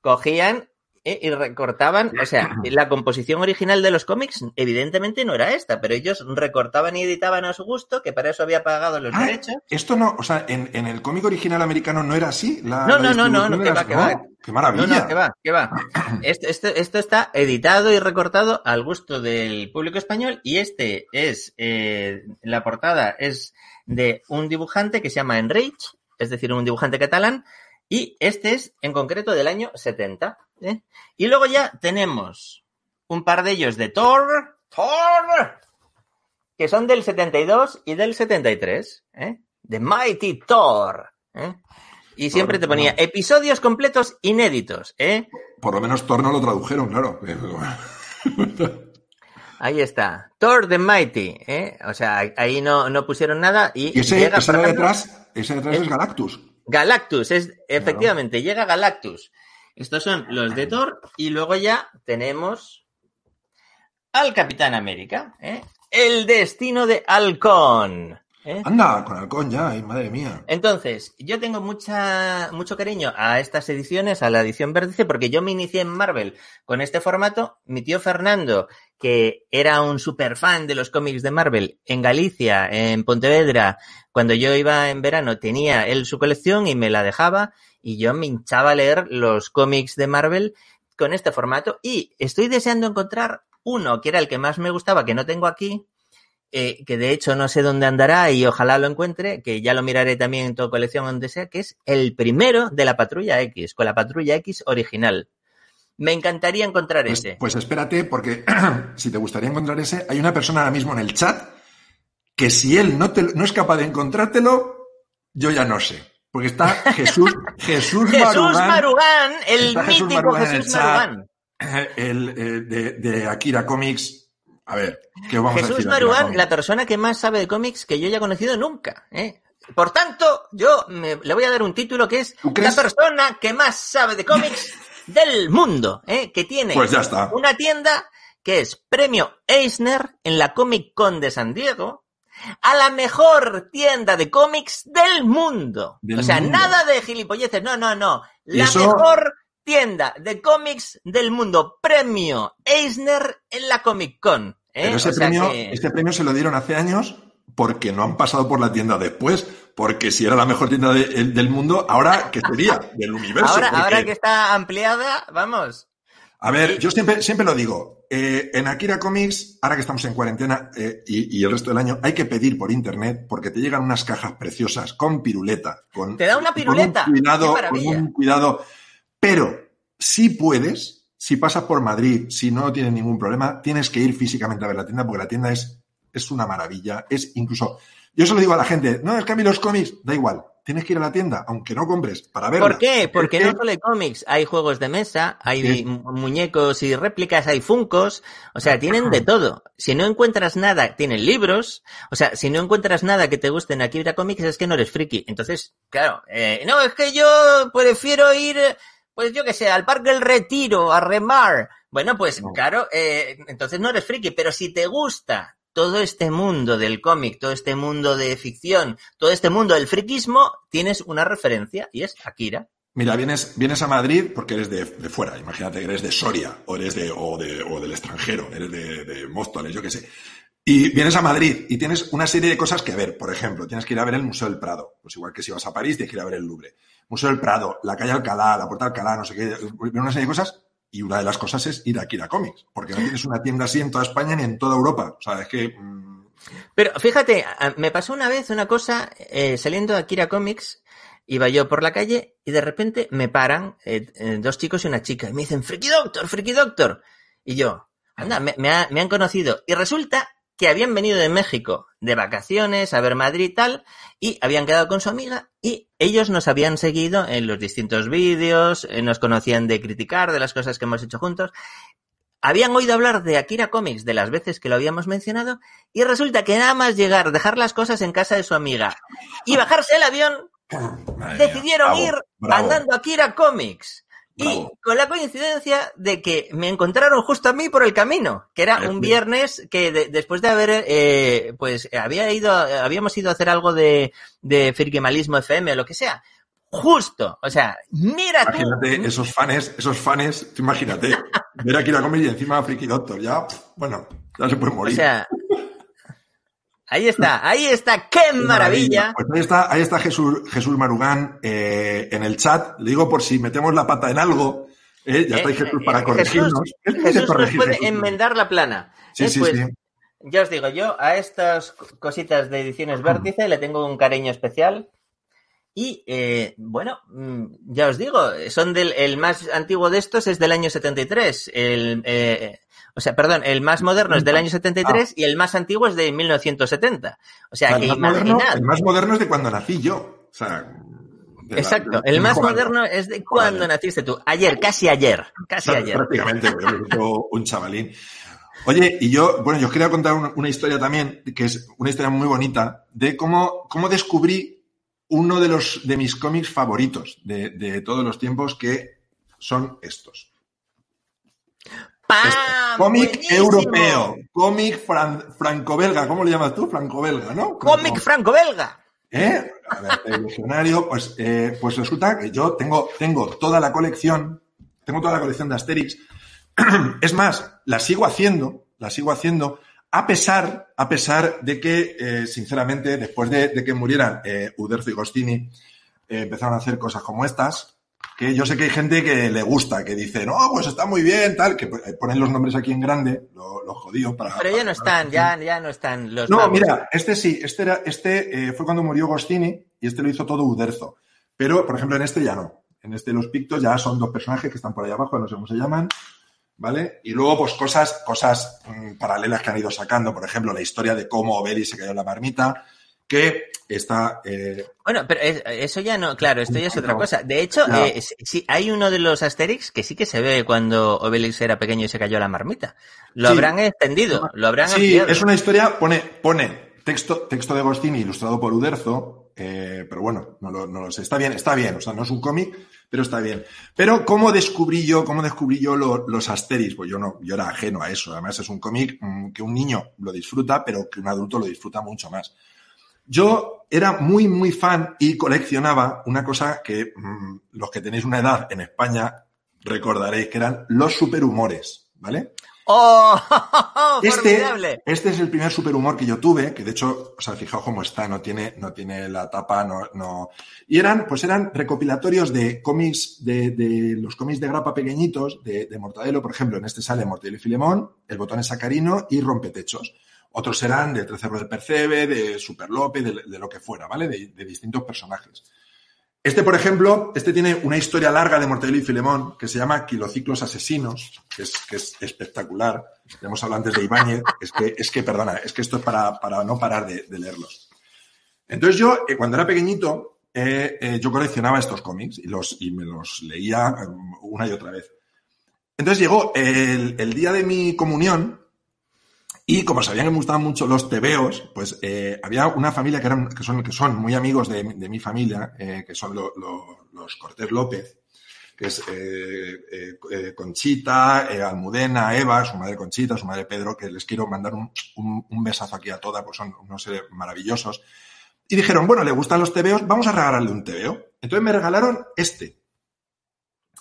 cogían ¿eh? y recortaban, o sea, [LAUGHS] la composición original de los cómics evidentemente no era esta, pero ellos recortaban y editaban a su gusto, que para eso había pagado los ah, derechos. Esto no, o sea, en, el cómic original americano no era así. no, no, no, no, no, que va, que va. ¡Qué maravilla! No, no, que va, que va. [CLEARS THROAT] Esto, esto, está editado y recortado al gusto del público español y este es, eh, la portada es de un dibujante que se llama Enrich, es decir, un dibujante catalán, y este es en concreto del año 70. ¿Eh? Y luego ya tenemos un par de ellos de Thor, Thor, que son del 72 y del 73. ¿eh? The Mighty Thor. ¿eh? Y siempre te ponía episodios completos inéditos. ¿eh? Por lo menos Thor no lo tradujeron, claro. [LAUGHS] Ahí está. Thor the Mighty. ¿eh? O sea, ahí no, no pusieron nada. Y, ese, llega, ese, de detrás, ese detrás es Galactus. Galactus, es, efectivamente, llega Galactus. Estos son los de Thor y luego ya tenemos al Capitán América, ¿eh? el destino de Halcón. ¿eh? Anda, con Halcón ya, ay, madre mía. Entonces, yo tengo mucha, mucho cariño a estas ediciones, a la edición vértice, porque yo me inicié en Marvel con este formato. Mi tío Fernando, que era un super fan de los cómics de Marvel en Galicia, en Pontevedra, cuando yo iba en verano, tenía él su colección y me la dejaba y yo me hinchaba a leer los cómics de Marvel con este formato y estoy deseando encontrar uno que era el que más me gustaba, que no tengo aquí, eh, que de hecho no sé dónde andará y ojalá lo encuentre, que ya lo miraré también en tu colección donde sea, que es el primero de la Patrulla X, con la Patrulla X original. Me encantaría encontrar pues, ese. Pues espérate, porque [CLEARS THROAT] si te gustaría encontrar ese, hay una persona ahora mismo en el chat que si él no, te, no es capaz de encontrártelo, yo ya no sé. Porque está Jesús, [LAUGHS] Jesús, Jesús Marugán, el mítico Jesús Marugán. [CLEARS THROAT] El, eh, de, de, Akira Comics. A ver, ¿qué vamos Jesús a decir? Marugán, la persona que más sabe de cómics que yo haya conocido nunca. ¿eh? Por tanto, yo me, le voy a dar un título que es la persona que más sabe de cómics [LAUGHS] del mundo, ¿eh? que tiene pues ya está. una tienda que es Premio Eisner en la Comic Con de San Diego, a la mejor tienda de cómics del mundo. o sea, nada de gilipolleces, no, no, no. La mejor tienda de cómics del mundo. Premio Eisner en la Comic Con. ¿eh? Pero ese premio, este premio se lo dieron hace años porque no han pasado por la tienda después. Porque si era la mejor tienda del mundo, ahora, ¿qué sería? [LAUGHS] Del universo. Ahora, ahora que está ampliada, vamos. A ver, yo siempre, siempre lo digo. Eh, en Akira Comics, ahora que estamos en cuarentena eh, y, el resto del año, hay que pedir por internet porque te llegan unas cajas preciosas con piruleta. Con, te da una piruleta. Con un cuidado, con un cuidado. Pero si puedes, si pasas por Madrid, si no tienes ningún problema, tienes que ir físicamente a ver la tienda porque la tienda es es una maravilla, es incluso, yo se lo digo a la gente, no, es que a mí los cómics, da igual, tienes que ir a la tienda, aunque no compres, para verla. ¿Por qué? Porque no solo hay cómics, hay juegos de mesa, hay muñecos y réplicas, hay funcos, o sea, tienen de [CLEARS THROAT] todo. Si no encuentras nada, tienen libros, o sea, si no encuentras nada que te guste en Akira Comics es que no eres friki. Entonces, claro, eh, no, es que yo prefiero ir, pues yo que sé, al Parque El Retiro, a remar. Bueno, pues claro, eh, entonces no eres friki, pero si te gusta todo este mundo del cómic, todo este mundo de ficción, todo este mundo del friquismo, tienes una referencia y es Akira. Mira, vienes, vienes a Madrid porque eres de, fuera, imagínate que eres de Soria o eres de, o, de, o del extranjero, eres de, de Móstoles, yo qué sé. Y vienes a Madrid y tienes una serie de cosas que ver. Por ejemplo, tienes que ir a ver el Museo del Prado. Pues igual que si vas a París, tienes que ir a ver el Louvre. Museo del Prado, la calle Alcalá, la puerta Alcalá, no sé qué, una serie de cosas y una de las cosas es ir a Kira Comics, porque no tienes una tienda así en toda España ni en toda Europa. O sea, es que. Mm, Pero fíjate, me pasó una vez una cosa, eh, saliendo de Akira Comics, iba yo por la calle y de repente me paran eh, eh, dos chicos y una chica y me dicen, Freaky Doctor, Freaky Doctor. Y yo, anda, me, me han conocido. Y resulta que habían venido de México de vacaciones a ver Madrid y tal, y habían quedado con su amiga y ellos nos habían seguido en los distintos vídeos, eh, nos conocían de criticar de las cosas que hemos hecho juntos. Habían oído hablar de Akira Comics de las veces que lo habíamos mencionado y resulta que nada más llegar, dejar las cosas en casa de su amiga y bajarse el avión, decidieron ir andando a Akira Comics. Y con la coincidencia de que me encontraron justo a mí por el camino, que era un viernes que después de haber, eh, pues había ido, habíamos ido a hacer algo de, de Firquemalismo FM o lo que sea. Justo, o sea, mira Imagínate esos fans, esos fans, imagínate, ver aquí la comedia y encima Friki Doctor, ya, bueno, ya se puede morir. O sea, Ahí está, ahí está, qué maravilla. Pues ahí está, ahí está Jesús, Jesús Marugán eh, en el chat. Le digo por si metemos la pata en algo. Eh, ya está eh, Jesús para corregirnos. Jesús, nos puede enmendar la plana. Sí, sí, pues, sí. Ya os digo, yo a estas cositas de ediciones Vértice le tengo un cariño especial. Y bueno, mm, ya os digo, son del el más antiguo de estos es del año 73. El, o sea, perdón, el más moderno es del año 73 y el más antiguo es de 1970. O sea, el que imaginad. el más moderno es de cuando nací yo. O sea, Exacto, el más moderno es de cuando naciste tú. Ayer, casi ayer, casi ayer. Prácticamente, un chavalín. Oye, y yo, bueno, yo quería contar una, historia también, que es una historia muy bonita, de cómo, cómo descubrí uno de los de mis cómics favoritos de, de todos los tiempos, que son estos. Cómic europeo, cómic franco-belga, ¿cómo le llamas tú? Franco-belga, ¿no? Cómic franco-belga. ¿Eh? el diccionario, pues, eh, pues resulta que yo tengo, tengo toda la colección, tengo toda la colección de Asterix. [CLEARS THROAT] es más, la sigo haciendo, la sigo haciendo, a pesar, a pesar de que, eh, sinceramente, después de, que murieran eh, Uderzo y Gostini, empezaron a hacer cosas como estas, que yo sé que hay gente que le gusta, que dice, no, pues está muy bien, tal, que ponen los nombres aquí en grande, los lo jodidos para. Pero ya no están, ya, ya no están los. No, mira, este sí, este era, este eh, fue cuando murió Gostini y este lo hizo todo Uderzo. Pero, por ejemplo, en este ya no. En este los pictos ya son dos personajes que están por ahí abajo, no sé cómo se llaman. ¿Vale? Y luego, pues cosas, cosas mm, paralelas que han ido sacando, por ejemplo, la historia de cómo Beli se cayó en la marmita, que está... Eh... Bueno, pero eso ya no, claro, esto ya es otra cosa. De hecho, eh, sí, hay uno de los Asterix que sí que se ve cuando Obelix era pequeño y se cayó a la marmita. Lo habrán extendido, lo habrán Sí, es una historia, pone, pone texto, texto de Agostini ilustrado por Uderzo, eh, pero bueno, no lo, no lo, sé. Está bien, está bien, o sea, no es un cómic, pero está bien. Pero, ¿cómo descubrí yo, cómo descubrí yo los Asterix? Pues yo no, yo era ajeno a eso. Además, es un cómic mm, que un niño lo disfruta, pero que un adulto lo disfruta mucho más. Yo era muy, muy fan y coleccionaba una cosa que mm, los que tenéis una edad en España recordaréis que eran los superhumores, ¿vale? ¡Oh! [LAUGHS] Este, este, es el primer superhumor que yo tuve, que de hecho, o sea, fijaos cómo está, no tiene, no tiene la tapa, no, no. Y eran, pues eran recopilatorios de cómics, de, de los cómics de grapa pequeñitos, de, de, Mortadelo, por ejemplo, en este sale Mortadelo y Filemón, El botón es sacarino y Rompetechos. Otros serán de Trece del Percebe, de Super López, de, lo que fuera, ¿vale? De, distintos personajes. Este, por ejemplo, este tiene una historia larga de Mortadelo y Filemón que se llama Kilociclos Asesinos, que es, espectacular. Hemos hablado antes de Ibáñez. Es que, es que, perdona, es que esto es para, para no parar de, de leerlos. Entonces yo, eh, cuando era pequeñito, eh, eh, yo coleccionaba estos cómics y, los, y me los leía um, una y otra vez. Entonces llegó el día de mi comunión y como sabían que me gustaban mucho los tebeos, pues eh, había una familia que, son, muy amigos de, mi familia, eh, que son lo, lo, los Cortés López, que es eh, Conchita, Almudena, Eva, su madre Conchita, su madre Pedro, que les quiero mandar un besazo aquí a todas, pues son unos seres maravillosos. Y dijeron, bueno, le gustan los tebeos, vamos a regalarle un tebeo. Entonces me regalaron este.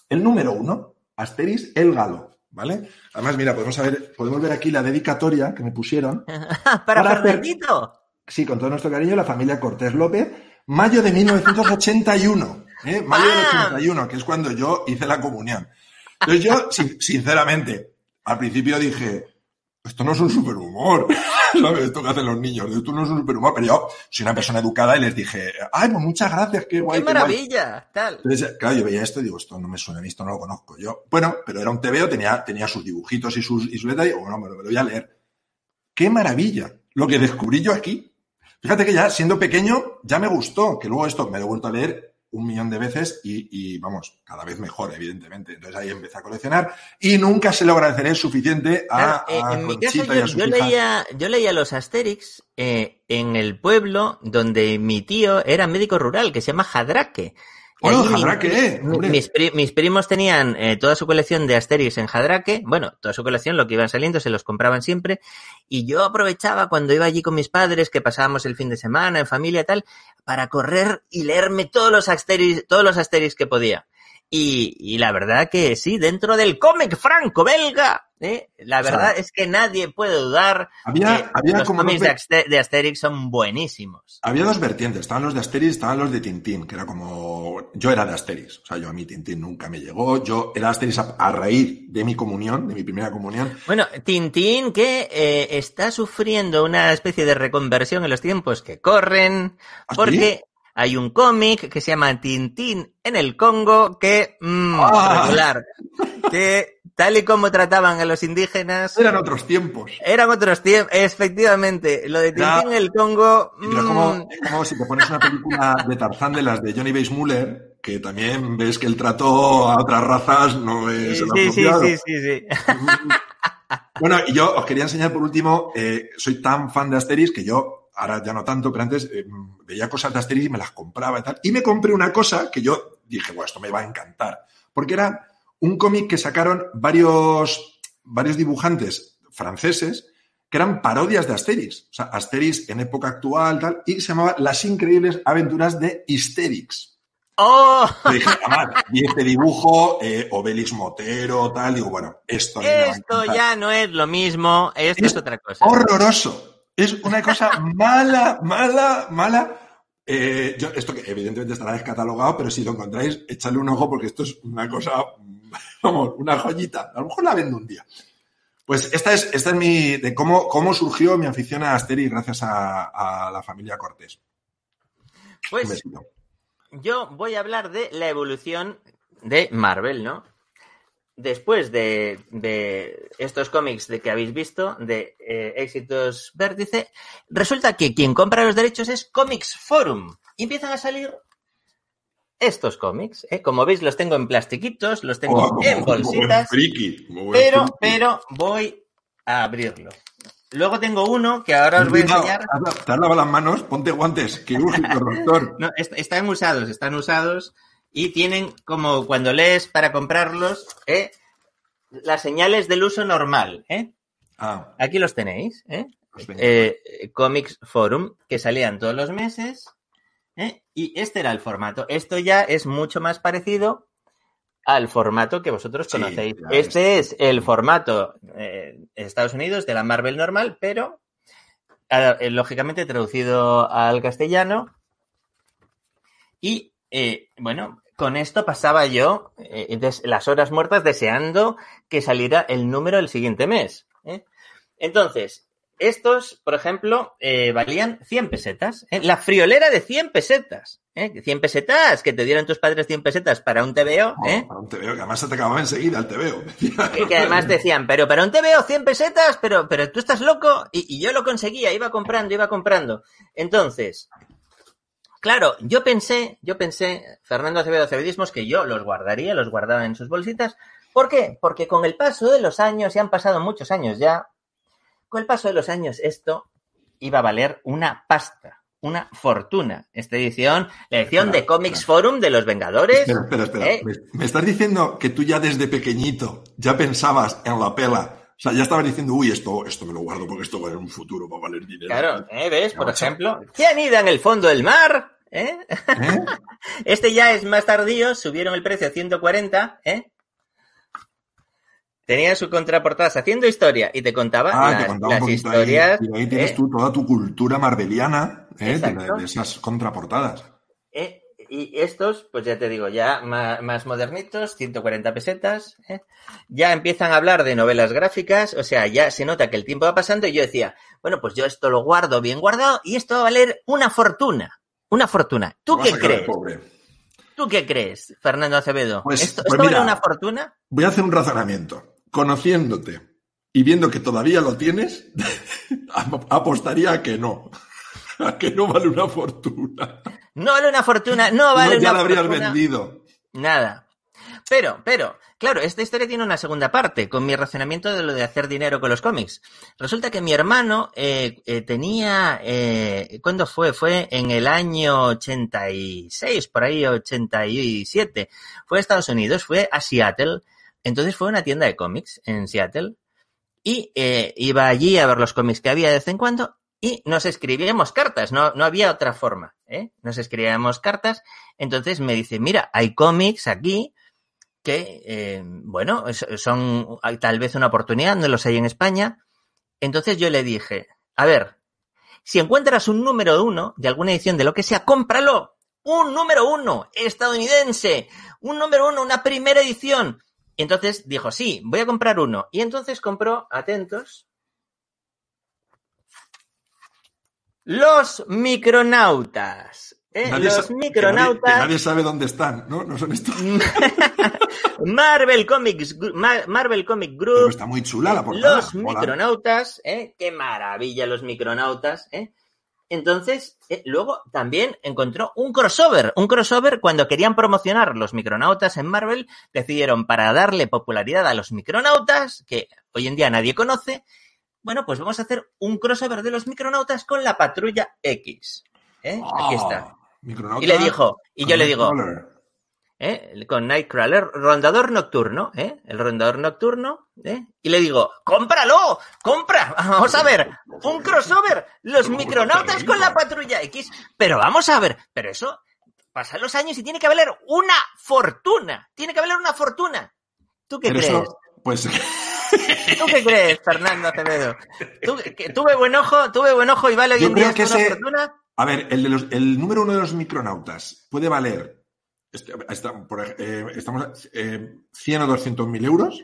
El número uno, Asteris el Galo. ¿Vale? Además, mira, podemos ver, podemos ver aquí la dedicatoria que me pusieron. [LAUGHS] para, para Fernandito. Sí, con todo nuestro cariño, la familia Cortés López, mayo de 1981. ¿eh? Mayo del 81, que es cuando yo hice la comunión. Entonces yo, sinceramente, al principio dije, esto no es un superhumor, [LAUGHS] ¿sabes? Esto que hacen los niños, esto no es un superhumor, pero yo soy una persona educada y les dije, ay, pues muchas gracias, qué guay. ¡Qué maravilla! Qué tal. Entonces, claro, yo veía esto y digo, esto no me suena, esto no lo conozco. Yo, bueno, pero era un TVO, tenía, tenía sus dibujitos y sus, y su letra, y digo, bueno, me lo, me lo voy a leer. ¡Qué maravilla! Lo que descubrí yo aquí. Fíjate que ya, siendo pequeño, ya me gustó, que luego esto me lo he vuelto a leer un millón de veces y, y, vamos, cada vez mejor, evidentemente. Entonces ahí empecé a coleccionar y nunca se lo agradeceré suficiente a, claro, a en mi caso yo, yo leía, yo leía los Asterix eh, en el pueblo donde mi tío era médico rural, que se llama Jadraque. Bueno, Jadraque, mi, mis, pri, mis, primos tenían eh, toda su colección de Asterix en Jadraque, bueno, toda su colección, lo que iban saliendo, se los compraban siempre, y yo aprovechaba cuando iba allí con mis padres, que pasábamos el fin de semana en familia y tal, para correr y leerme todos los Asterix, todos los Asterix que podía. Y, y, la verdad que sí, dentro del cómic franco-belga, ¿eh? la verdad o sea, es que nadie puede dudar había, que había los como cómics dos... de, Aster de, Asterix son buenísimos. Había dos vertientes, estaban los de Asterix, estaban los de Tintín, que era como... Yo era de Asterix, o sea, yo a mí Tintín nunca me llegó, yo era Asterix a, a raíz de mi comunión, de mi primera comunión. Bueno, Tintín que eh, está sufriendo una especie de reconversión en los tiempos que corren, ¿Ah, porque... sí? Hay un cómic que se llama Tintín en el Congo que mmm, ah. regular, que tal y como trataban a los indígenas eran otros tiempos. Eran otros tiempos, efectivamente. Lo de Tintín en el Congo. Mmm... Es como, es como si te pones una película de Tarzán de las de Johnny Weissmuller, que también ves que el trato a otras razas no es sí, el sí, sí, sí, sí, [LAUGHS] Bueno, y yo os quería enseñar por último, eh, soy tan fan de Asterix que yo ahora ya no tanto, pero antes eh, veía cosas de Asterix y me las compraba y tal. Y me compré una cosa que yo dije, bueno, esto me va a encantar. Porque era un cómic que sacaron varios, varios dibujantes franceses que eran parodias de Asterix. O sea, Asterix en época actual, tal, y se llamaba Las increíbles aventuras de Histerix. ¡Oh! Yo dije, además, vi este dibujo, eh, Obelix Motero, tal, digo, bueno, esto... Esto ya no es lo mismo, esto es, es otra cosa. Horroroso. Es una cosa mala, mala, mala. Eh, yo, esto que evidentemente estará descatalogado, pero si lo encontráis, echadle un ojo porque esto es una cosa, vamos, una joyita. A lo mejor la vendo un día. Pues esta es, esta es mi, de cómo, cómo surgió mi afición a Asterix gracias a, a la familia Cortés. Pues yo voy a hablar de la evolución de Marvel, ¿no? Después de, de, estos cómics de que habéis visto, de eh, Éxitos Vértice, resulta que quien compra los derechos es Comics Forum. Y empiezan a salir estos cómics. ¿eh? Como veis, los tengo en plastiquitos, los tengo oh, en bolsitas. Friki, pero, friki. pero voy a abrirlo. Luego tengo uno que ahora os voy a enseñar. Te has lavado las manos, ponte guantes, quirúrgico, [LAUGHS] doctor. No, est están usados, están usados y tienen como cuando lees para comprarlos ¿eh? las señales del uso normal. ¿eh? Ah. Aquí los tenéis. ¿eh? Eh, Comics Forum, que salían todos los meses. Y este era el formato. Esto ya es mucho más parecido al formato que vosotros conocéis. Claro, este es el formato Estados Unidos de la Marvel normal, pero eh, lógicamente traducido al castellano. Y eh, bueno, con esto pasaba yo eh, las horas muertas deseando que saliera el número del siguiente mes. ¿eh? Entonces, estos, por ejemplo, eh, valían 100 pesetas. ¿eh? La friolera de 100 pesetas. ¿eh? 100 pesetas, que te dieron tus padres 100 pesetas para un TVO. ¿eh? para un TVO, que además se te acababa enseguida el TVO. que, que además decían, pero para un TVO 100 pesetas, pero, pero tú estás loco. Y, y yo lo conseguía, iba comprando, iba comprando. Entonces, Claro, yo pensé, yo pensé, Fernando Acevedo Acebedismos, que yo los guardaría, los guardaba en sus bolsitas. ¿Por qué? Porque con el paso de los años, y han pasado muchos años ya, con el paso de los años esto iba a valer una pasta, una fortuna. Esta edición, la edición Espera, de Comics espera. Forum de los Vengadores. Espera, espera, espera. ¿eh? Me, me estás diciendo que tú ya desde pequeñito ya pensabas en la pela. O sea, ya estabas diciendo, uy, esto, esto me lo guardo porque esto va en un futuro va a valer dinero. Claro, ¿eh? ¿ves? Por ejemplo, ¿qué anida en el fondo del mar? ¿Eh? ¿Eh? [LAUGHS] Este ya es más tardío, subieron el precio a 140, ¿eh? Tenía su contraportada haciendo historia y te contaba Ah, las, te contaba las historias. ahí. Y ahí tienes ¿eh? tú toda tu cultura marveliana ¿eh? de, de esas contraportadas. Y estos, pues ya te digo, ya más, modernitos, 140 pesetas. ¿eh? Ya empiezan a hablar de novelas gráficas, o sea, ya se nota que el tiempo va pasando y yo decía, bueno, pues yo esto lo guardo bien guardado y esto va a valer una fortuna. Una fortuna. ¿Tú qué crees? pobre. ¿Tú qué crees, Fernando Acevedo? Pues- ¿Esto, pues esto vale mira. una fortuna? Voy a hacer un razonamiento. Conociéndote y viendo que todavía lo tienes, [LAUGHS] ap- apostaría a que no. [LAUGHS] A que no vale una fortuna. No vale una fortuna, no vale no, ya una la habrías fortuna. vendido. Nada. Pero, pero, claro, esta historia tiene una segunda parte, con mi razonamiento de lo de hacer dinero con los cómics. Resulta que mi hermano eh, eh, tenía, eh, ¿cuándo fue? Fue en el año 86, por ahí 87. Fue a Estados Unidos, fue a Seattle. Entonces fue a una tienda de cómics en Seattle y eh, iba allí a ver los cómics que había de vez en cuando y nos escribíamos cartas, no, no había otra forma, ¿eh? Nos escribíamos cartas, entonces me dice, mira, hay cómics aquí que, eh, bueno, son hay tal vez una oportunidad, no los hay en España. Entonces yo le dije, a ver, si encuentras un número uno de alguna edición de lo que sea, cómpralo. Un número uno estadounidense, un número uno, una primera edición. Entonces dijo, sí, voy a comprar uno. Y entonces compró, atentos, Los micronautas. ¿eh? Nadie Los sa- que nadie- micronautas. que nadie sabe dónde están, ¿no? No son estos. [LAUGHS] Marvel Comics, Marvel Comic Pero Group. está muy chula la portada. Los mola. micronautas, ¿eh? Qué maravilla los micronautas, ¿eh? Entonces, eh, luego también encontró un crossover, un crossover cuando querían promocionar los micronautas en Marvel, decidieron para darle popularidad a los micronautas, que hoy en día nadie conoce, bueno, pues vamos a hacer un crossover de los micronautas con la patrulla X. ¿eh? Aquí está. Ah, Micronauta Y le dijo, y yo le digo. ¿eh? con Nightcrawler, rondador nocturno, ¿eh? el rondador nocturno, ¿eh? y le digo, cómpralo, compra, [LAUGHS] vamos a ver, un crossover, los micronautas con la patrulla X, pero vamos a ver, pero eso, pasan los años y tiene que valer una fortuna, tiene que valer una fortuna. ¿Tú qué Pero crees? eso, pues [LAUGHS] ¿Tú qué crees, Fernando Acevedo? ¿Tú, que tuve buen ojo, tuve buen ojo y vale hoy Yo en día creo que esto una ese- fortuna. A ver, el, de los, el número uno de los micronautas puede valer, este, está- por eh, estamos eh, 100 o 200 mil euros.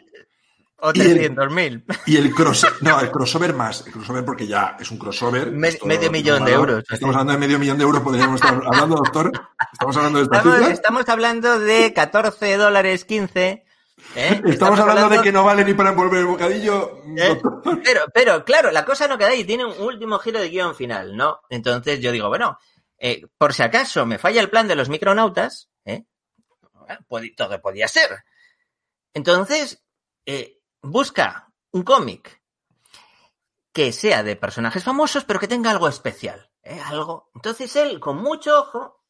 O y el- 300.000. Y el crossover, no, el crossover más, el crossover porque ya es un crossover. Me- esto medio millón de euros, Estamos hablando de medio millón de euros, podríamos estar hablando, doctor. Estamos hablando de esta Estamos, cifra. estamos hablando de 14 dólares 15. ¿Eh? Estamos hablando de que no vale ni para envolver el bocadillo. ¿eh? Pero, pero, claro, la cosa no queda ahí, tiene un último giro de guion final, ¿no? Entonces yo digo, bueno, eh, por si acaso me falla el plan de los micronautas, ¿eh? Bueno, todo podía ser. Entonces, busca un cómic que sea de personajes famosos, pero que tenga algo especial, ¿eh? Algo. Entonces él, con mucho ojo,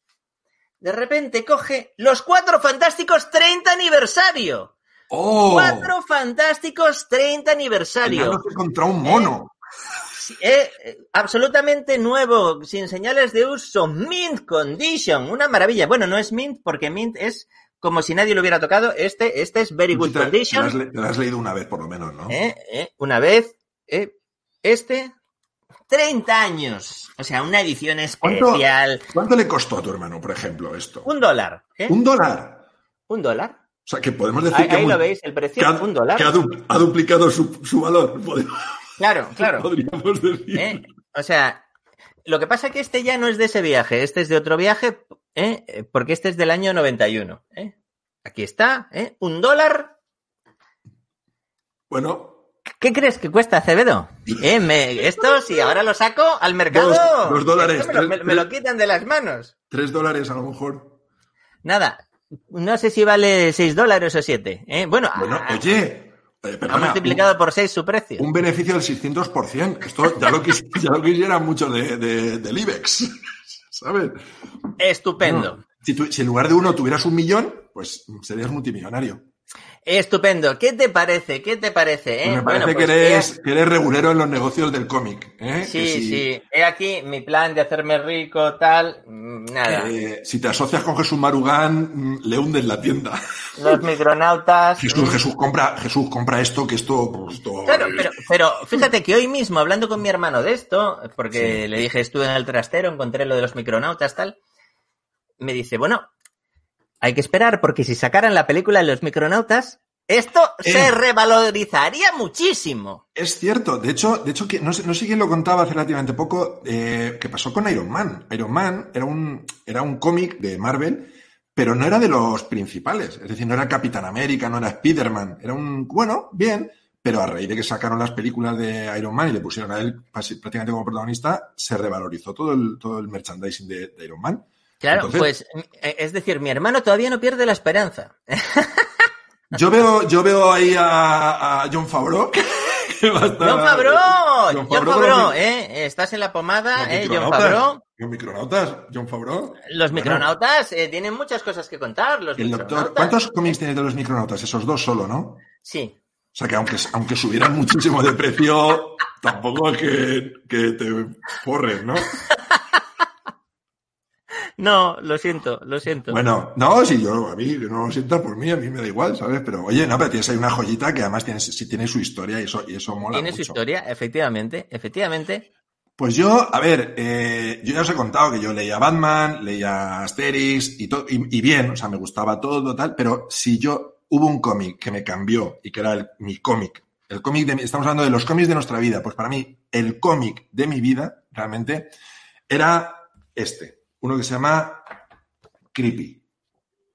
de repente coge los Cuatro Fantásticos 30 aniversario. ¡Oh! Cuatro Fantásticos 30 aniversario. Contra un mono. Sí, eh, eh, absolutamente nuevo, sin señales de uso, mint condition, una maravilla. Bueno, no es mint porque mint es como si nadie lo hubiera tocado. Este, este es very good lo has condition. le- lo has leído una vez, por lo menos, ¿no? Eh, eh, una vez, eh, este, 30 años. O sea, una edición ¿Cuánto, especial. cuánto le costó a tu hermano, por ejemplo, esto? Un dólar. ¿eh? Un dólar. Un dólar. O sea, que podemos decir Ahí, que, ahí muy- lo veis, el que precio, ha, un dólar. que ha du- ha duplicado su, su valor. [LAUGHS] Claro, claro. Podríamos decir. ¿Eh? O sea, lo que pasa es que este ya no es de ese viaje, este es de otro viaje, ¿eh? porque este es del año 91. ¿eh? Aquí está, ¿eh? un dólar. Bueno, ¿Qué crees que cuesta Acevedo? ¿Eh? Me, esto, si ahora lo saco al mercado, Dos- dos dólares, lo, tres- me lo quitan de las manos. tres dólares a lo mejor. Nada, no sé si vale 6 dólares o 7. ¿eh? Bueno, Bueno, ha- oye, eh, ha multiplicado por 6 su precio. un, beneficio del 600%. Esto ya lo, quis- ya lo quisieran muchos de, de- del IBEX. [LAUGHS] ¿Sabes? Estupendo. Si en lugar de uno tuvieras un millón, pues serías multimillonario. Estupendo. ¿Qué te parece? ¿Qué te parece? eh? Pues me parece Bueno, pues, que, eres, he- que eres regulero en los negocios del cómic. ¿eh? Sí, Que si, sí. He aquí mi plan de hacerme rico, tal. mm, Nada. eh, si te asocias con Jesús Marugán, mm, le hundes la tienda. Los micronautas. Jesús, mm. Jesús, compra, Jesús, compra esto, que esto, pues, esto- Claro, pero, pero fíjate que hoy mismo, hablando con mi hermano de esto, porque le dije, estuve en el trastero, encontré lo de los micronautas, tal, me dice, bueno, hay que esperar, porque si sacaran la película de los micronautas, esto se Eh. revalorizaría muchísimo. Es cierto, de hecho, de hecho que no, sé, no sé quién lo contaba hace relativamente poco, eh, que pasó con Iron Man. Iron Man era un, era un cómic de Marvel, pero no era de los principales. Es decir, no era Capitán América, no era Spider-Man. Era un, bueno, bien, pero a raíz de que sacaron las películas de Iron Man y le pusieron a él prácticamente como protagonista, se revalorizó todo el, todo el merchandising de, de Iron Man. Claro, Entonces- pues, eh, es decir, mi hermano todavía no pierde la esperanza. [LAUGHS] Yo veo, yo veo ahí a, a John Favreau, [LAUGHS] estar- ¡John Favreau! John ¡John Favreau ¿eh? Estás en la pomada, ¿eh? John. Favreau. Los micronautas, John Favreau. Los Bueno, micronautas eh, tienen muchas cosas que contar. Los el doctor. ¿Cuántos cómics tienes de los micronautas? Esos dos solo, ¿no? O Sí. sea que aunque, aunque subieran [LAUGHS] muchísimo de precio, tampoco es que, que te forres, ¿no? No, lo siento, lo siento. Bueno, no, si yo, a mí, no lo sientas por mí, a mí me da igual, ¿sabes? Pero oye, no, pero tienes ahí una joyita que además tiene, si tiene su historia y eso, y eso mola Tiene su historia, efectivamente, efectivamente. Pues yo, a ver, eh, yo ya os he contado que yo leía Batman, leía Asterix y, todo y, y bien, o sea, me gustaba todo, tal, pero si yo hubo un cómic que me cambió y que era el- mi cómic, el cómic de mi- estamos hablando de los cómics de nuestra vida, pues para mí el cómic de mi vida realmente era este, uno que se llama Creepy.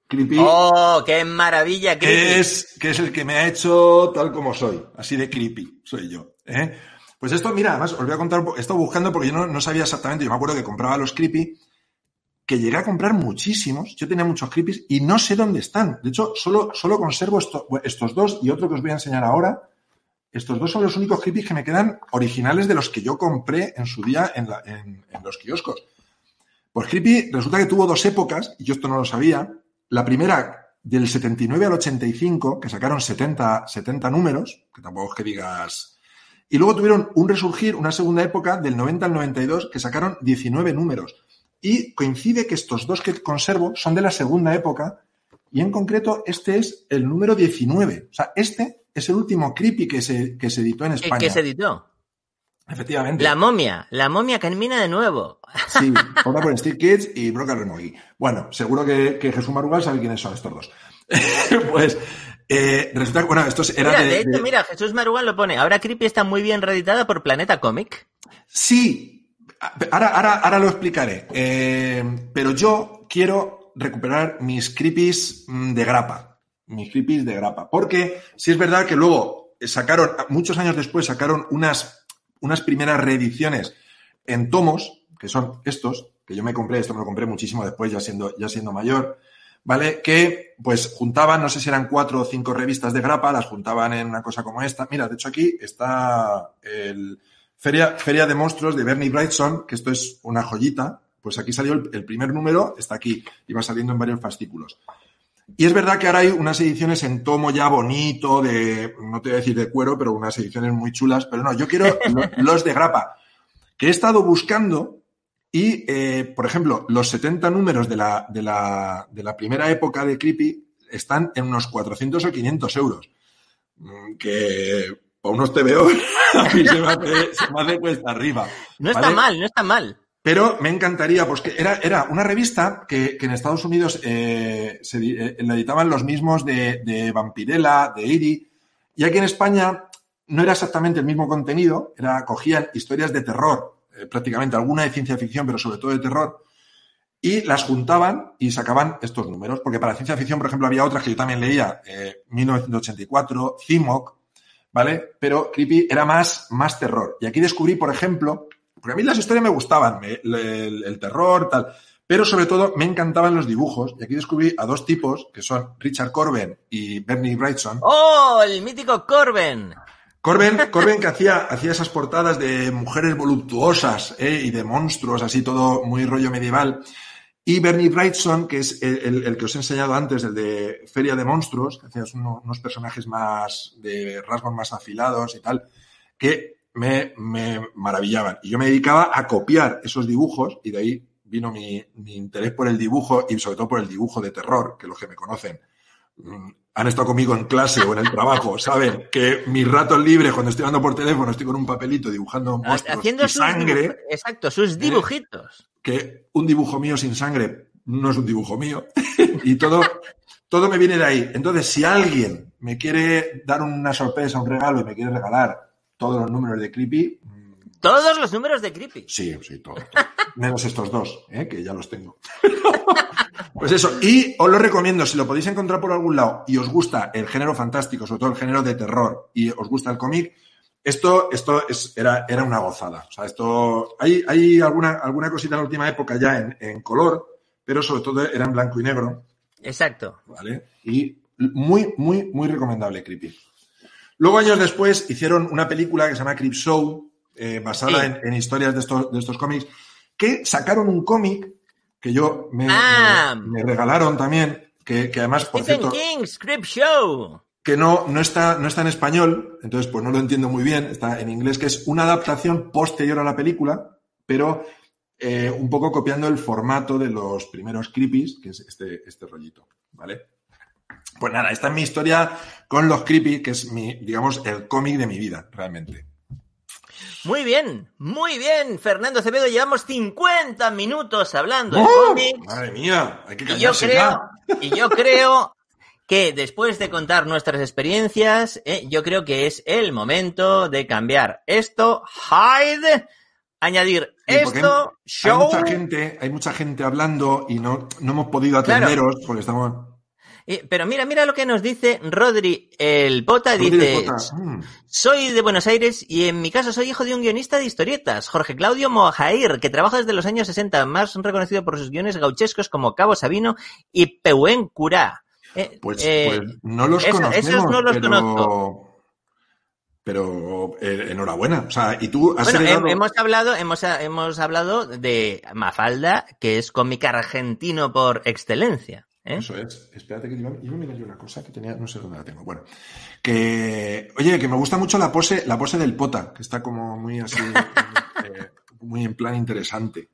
Creepy. ¡Oh, qué maravilla! que Creepy! es, que es el que me ha hecho tal como soy, así de creepy soy yo. ¿eh? Pues esto, mira, además os voy a contar, he estado buscando porque yo no, no sabía exactamente, yo me acuerdo que compraba los creepy, que llegué a comprar muchísimos, yo tenía muchos creepies y no sé dónde están. De hecho, solo, solo conservo esto- estos dos y otro que os voy a enseñar ahora. Estos dos son los únicos creepies que me quedan originales de los que yo compré en su día en, la- en- en los kioscos. Pues Creepy resulta que tuvo dos épocas, y yo esto no lo sabía. La primera, del 79 al 85, que sacaron 70, 70 números, que tampoco es que digas... Y luego tuvieron un resurgir, una segunda época, del 90 al 92, que sacaron 19 números. Y coincide que estos dos que conservo son de la segunda época, y en concreto este es el número 19. O sea, este es el último Creepy que se, que se editó en ¿Qué, España. qué se editó? Efectivamente. La momia, la momia camina de nuevo. Sí, ahora [LAUGHS] por Steve Kids y Broca Renogi. Bueno, seguro que, que Jesús Marugal sabe quiénes son estos dos. [LAUGHS] pues eh, resulta que, bueno, estos eran Mira, de, de hecho, de- mira, Jesús Marugal lo pone. Ahora Creepy está muy bien reeditada por Planeta Comic. Sí, ahora, ahora, ahora lo explicaré. Eh, pero yo quiero recuperar mis creepies mm, de grapa. Mis creepies de grapa. Porque sí es verdad que luego sacaron, muchos años después, sacaron unas, unas primeras reediciones en tomos, que son estos, que yo me compré, esto me lo compré muchísimo después, ya siendo, ya siendo mayor, ¿vale? Que pues juntaban, no sé si eran cuatro o cinco revistas de grapa, las juntaban en una cosa como esta. Mira, de hecho aquí está el Feria, Feria de Monstruos de Bernie Brightson, que esto es una joyita. Pues aquí salió el, el primer número, está aquí, va saliendo en varios fascículos. Y es verdad que ahora hay unas ediciones en tomo ya bonito, de, no te voy a decir de cuero, pero unas ediciones muy chulas, pero no, yo quiero [LAUGHS] lo- los de grapa, que he estado buscando y, eh, por ejemplo, los 70 números de la, de, la, de la primera época de Creepy están en unos 400 o 500 euros. Mm, Que para unos TVO [LAUGHS] a mí se me hace, se me hace cuesta arriba. No está mal, no está mal. Pero me encantaría, pues que era, era una revista que, que en Estados Unidos eh, eh, la editaban los mismos de, de Vampirella, de Iri, y aquí en España no era exactamente el mismo contenido, era, cogían historias de terror, eh, prácticamente alguna de ciencia ficción, pero sobre todo de terror, y las juntaban y sacaban estos números. Porque para ciencia ficción, por ejemplo, había otras que yo también leía, eh, 1984, CIMOC, ¿vale? Pero Creepy era más, más terror. Y aquí descubrí, por ejemplo, porque a mí las historias me gustaban, me, el, el, terror, tal, pero sobre todo me encantaban los dibujos. Y aquí descubrí a dos tipos, que son Richard Corben y Bernie Wrightson. ¡Oh, el mítico Corben! Corben, [LAUGHS] Corben que hacía, hacía esas portadas de mujeres voluptuosas ¿eh? y de monstruos, así todo muy rollo medieval. Y Bernie Wrightson, que es el, el, el, que os he enseñado antes, el de Feria de Monstruos, que hacía unos, unos personajes más de rasgos más afilados y tal, que me, me, maravillaban. Y yo me dedicaba a copiar esos dibujos y de ahí vino mi, mi, interés por el dibujo y sobre todo por el dibujo de terror, que los que me conocen mmm, han estado conmigo en clase o en el trabajo, [LAUGHS] saben que mis ratos libres, cuando estoy hablando por teléfono, estoy con un papelito dibujando monstruos Haciendo y sangre. Exacto, sus dibujitos. Eh, que un dibujo mío sin sangre no es un dibujo mío. [LAUGHS] y todo, todo me viene de ahí. Entonces, si alguien me quiere dar una sorpresa, un regalo y me quiere regalar todos los números de Creepy. ¿Todos los números de Creepy? Sí, sí, todos. Todo. Menos estos dos, ¿eh? que ya los tengo. [LAUGHS] pues eso, y os lo recomiendo, si lo podéis encontrar por algún lado y os gusta el género fantástico, sobre todo el género de terror, y os gusta el cómic, esto, esto es, era, era una gozada. O sea, esto, hay, hay alguna, alguna cosita en la última época ya en, en color, pero sobre todo era en blanco y negro. Exacto. ¿Vale? Y muy, muy, muy recomendable, Creepy. Luego, años después, hicieron una película que se llama Creep Show, eh, basada sí. en, en, historias de estos, de estos cómics, que sacaron un cómic que yo me, ah. me, me, regalaron también, que, que además, por Stephen cierto... King, Script Show. Que no, no, está, no está en español, entonces pues no lo entiendo muy bien, está en inglés, que es una adaptación posterior a la película, pero eh, un poco copiando el formato de los primeros creepies, que es este, este rollito, ¿vale? Pues nada, esta es mi historia con los creepy, que es mi, digamos, el cómic de mi vida, realmente. Muy bien, muy bien, Fernando Acevedo. Llevamos 50 minutos hablando ¡Oh! de cómics. Madre mía, hay que y yo creo, y yo creo que después de contar nuestras experiencias, eh, yo creo que es el momento de cambiar esto, hide, añadir esto, hay, show. hay mucha gente, hay mucha gente hablando y no, no hemos podido atenderos Claro. porque estamos. Pero mira, mira lo que nos dice Rodri el Pota. Rodri Dice, mm. soy de Buenos Aires y en mi caso soy hijo de un guionista de historietas, Jorge Claudio Mojair, que trabaja desde los años 60, más reconocido por sus guiones gauchescos como Cabo Sabino y Pehuen Curá. Eh, Pues, eh, pues no los eso- conocemos. esos no los pero, conozco. Pero eh, enhorabuena. O sea, y tú has Bueno, heredado- hemos hablado, hemos, hemos hablado de Mafalda, que es cómic argentino por excelencia. ¿Eh? Eso es. Espérate que iba, iba a mirar yo una cosa que tenía, no sé dónde la tengo. Bueno, que, oye, que me gusta mucho la pose, la pose del pota, que está como muy así, [LAUGHS] eh, muy en plan interesante.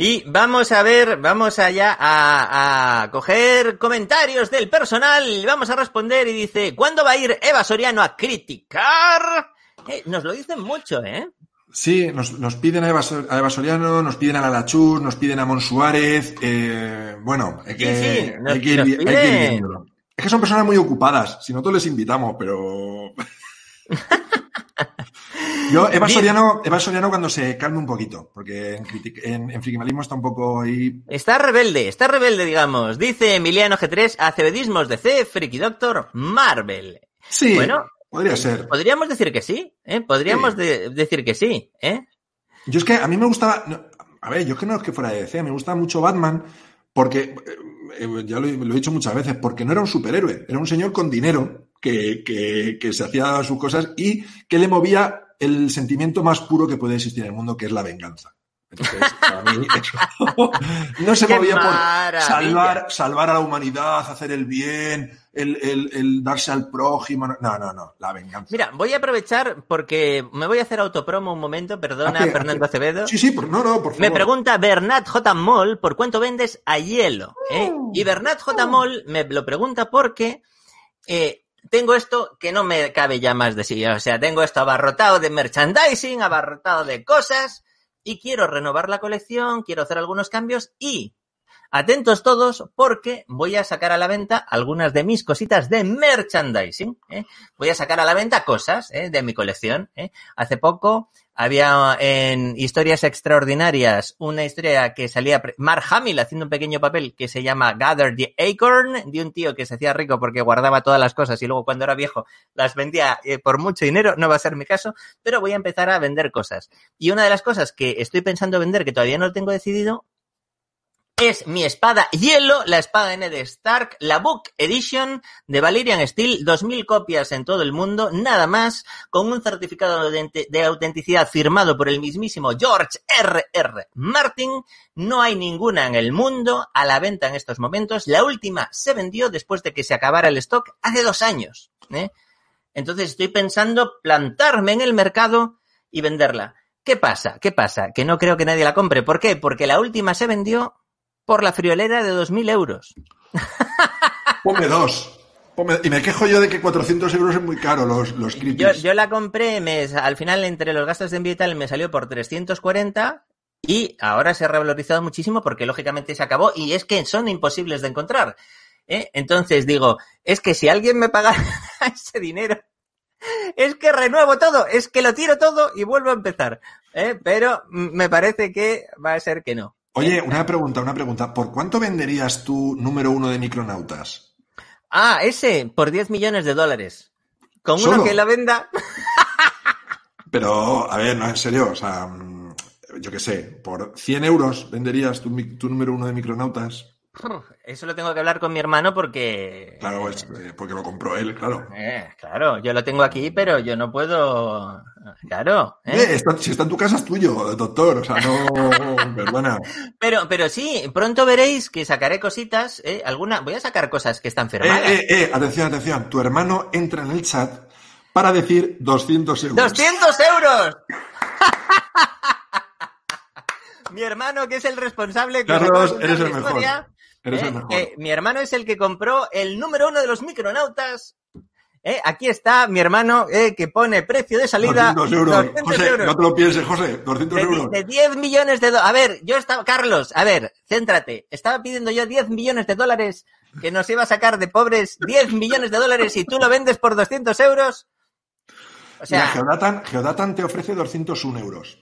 Y vamos a ver, vamos allá a, a coger comentarios del personal. Vamos a responder y dice, ¿cuándo va a ir Eva Soriano a criticar? Eh, nos lo dicen mucho, ¿eh? Sí, nos, nos piden a Eva, Sor- a Eva Soriano, nos piden a Lala Chus, nos piden a Mon Suárez. eh, bueno, hay que, Sí, sí, nos- hay que ir, hay que ir viéndolo. Es que son personas muy ocupadas. Si nosotros les invitamos, pero. [LAUGHS] Yo, Eva. Soriano, Eva Soriano cuando se calme un poquito, porque en, en, en Frikimalismo está un poco ahí. Está rebelde, está rebelde, digamos. Dice Emiliano G3, acebedismos de C, Freaky Doctor, Marvel. Sí, Bueno. Podría ser. Podríamos decir que sí, ¿eh? Podríamos Sí. de- decir que sí, ¿eh? Yo es que a mí me gustaba. no, a ver, yo es que no es que fuera de DC, me gusta mucho Batman, porque. eh, eh, ya lo, he- lo he dicho muchas veces, porque no era un superhéroe, era un señor con dinero que, que, que se hacía sus cosas y que le movía el sentimiento más puro que puede existir en el mundo, que es la venganza. Entonces, para mí, [LAUGHS] eso [LAUGHS] no se ¡Qué movía por salvar, salvar a la humanidad, hacer el bien, el, el, el darse al prójimo. No, no, no, la venganza. Mira, voy a aprovechar porque me voy a hacer autopromo un momento, perdona, Hazte- Fernando hazte- Acevedo. Sí, sí, por, no, no, por favor. Me pregunta Bernat J. Moll por cuánto vendes a hielo. ¿eh? Y Bernat J. Moll me lo pregunta porque eh, tengo esto que no me cabe ya más de sí. O sea, tengo esto abarrotado de merchandising, abarrotado de cosas y quiero renovar la colección, quiero hacer algunos cambios y Atentos todos porque voy a sacar a la venta algunas de mis cositas de merchandising. ¿eh? Voy a sacar a la venta cosas ¿eh? de mi colección. ¿eh? Hace poco había en Historias Extraordinarias una historia que salía Mark Hamill haciendo un pequeño papel que se llama Gather the Acorn, de un tío que se hacía rico porque guardaba todas las cosas y luego cuando era viejo las vendía eh, por mucho dinero. No va a ser mi caso, pero voy a empezar a vender cosas. Y una de las cosas que estoy pensando vender, que todavía no lo tengo decidido, es mi espada hielo, la espada de Stark, la Book Edition de Valerian Steel, 2000 copias en todo el mundo, nada más, con un certificado de, autenticidad firmado por el mismísimo George R. R. Martin. No hay ninguna en el mundo a la venta en estos momentos. La última se vendió después de que se acabara el stock hace dos años. ¿eh? Entonces estoy pensando plantarme en el mercado y venderla. ¿Qué pasa? ¿Qué pasa? Que no creo que nadie la compre. ¿Por qué? Porque la última se vendió por la friolera de 2.000 euros. [LAUGHS] Ponme dos. y me quejo yo de que 400 euros es muy caro los, los yo, yo, la compré, me, al final entre los gastos de envío y tal me salió por 340 y ahora se ha revalorizado muchísimo porque lógicamente se acabó y es que son imposibles de encontrar. ¿eh? Entonces digo, es que si alguien me paga [LAUGHS] ese dinero, es que renuevo todo, es que lo tiro todo y vuelvo a empezar. ¿eh? Pero me parece que va a ser que no. Oye, una pregunta, una pregunta. ¿Por cuánto venderías tu número uno de micronautas? Ah, ese, por 10 millones de dólares. Con uno que la venda. Pero, a ver, no, en serio, o sea, yo qué sé, por 100 euros venderías tu, tu número uno de micronautas. [LAUGHS] Eso lo tengo que hablar con mi hermano porque. Claro, eh, porque lo compró él, claro. Eh, claro, yo lo tengo aquí, pero yo no puedo. Claro. ¿eh? si está en tu casa es tuyo, doctor. O sea, no. [LAUGHS] Perdona. Pero, pero sí, pronto veréis que sacaré cositas. ¿eh? Alguna. Voy a sacar cosas que están firmadas. Eh, eh, eh, atención, atención. Tu hermano entra en el chat para decir 200 euros. ¡200 euros! [LAUGHS] mi hermano, que es el responsable. Carlos, eres el mejor. Eh, eh, mi hermano es el que compró el número uno de los micronautas. Eh, aquí está mi hermano que pone precio de salida. 200 euros. José, no te lo pienses, José. 200 de, euros. De 10 millones de dólares. A ver, yo estaba. Carlos, a ver, céntrate. Estaba pidiendo yo 10 millones de dólares que nos iba a sacar de pobres 10 millones de dólares y tú lo vendes por 200 euros. O sea. Geodatan, Geodatan te ofrece 201 euros.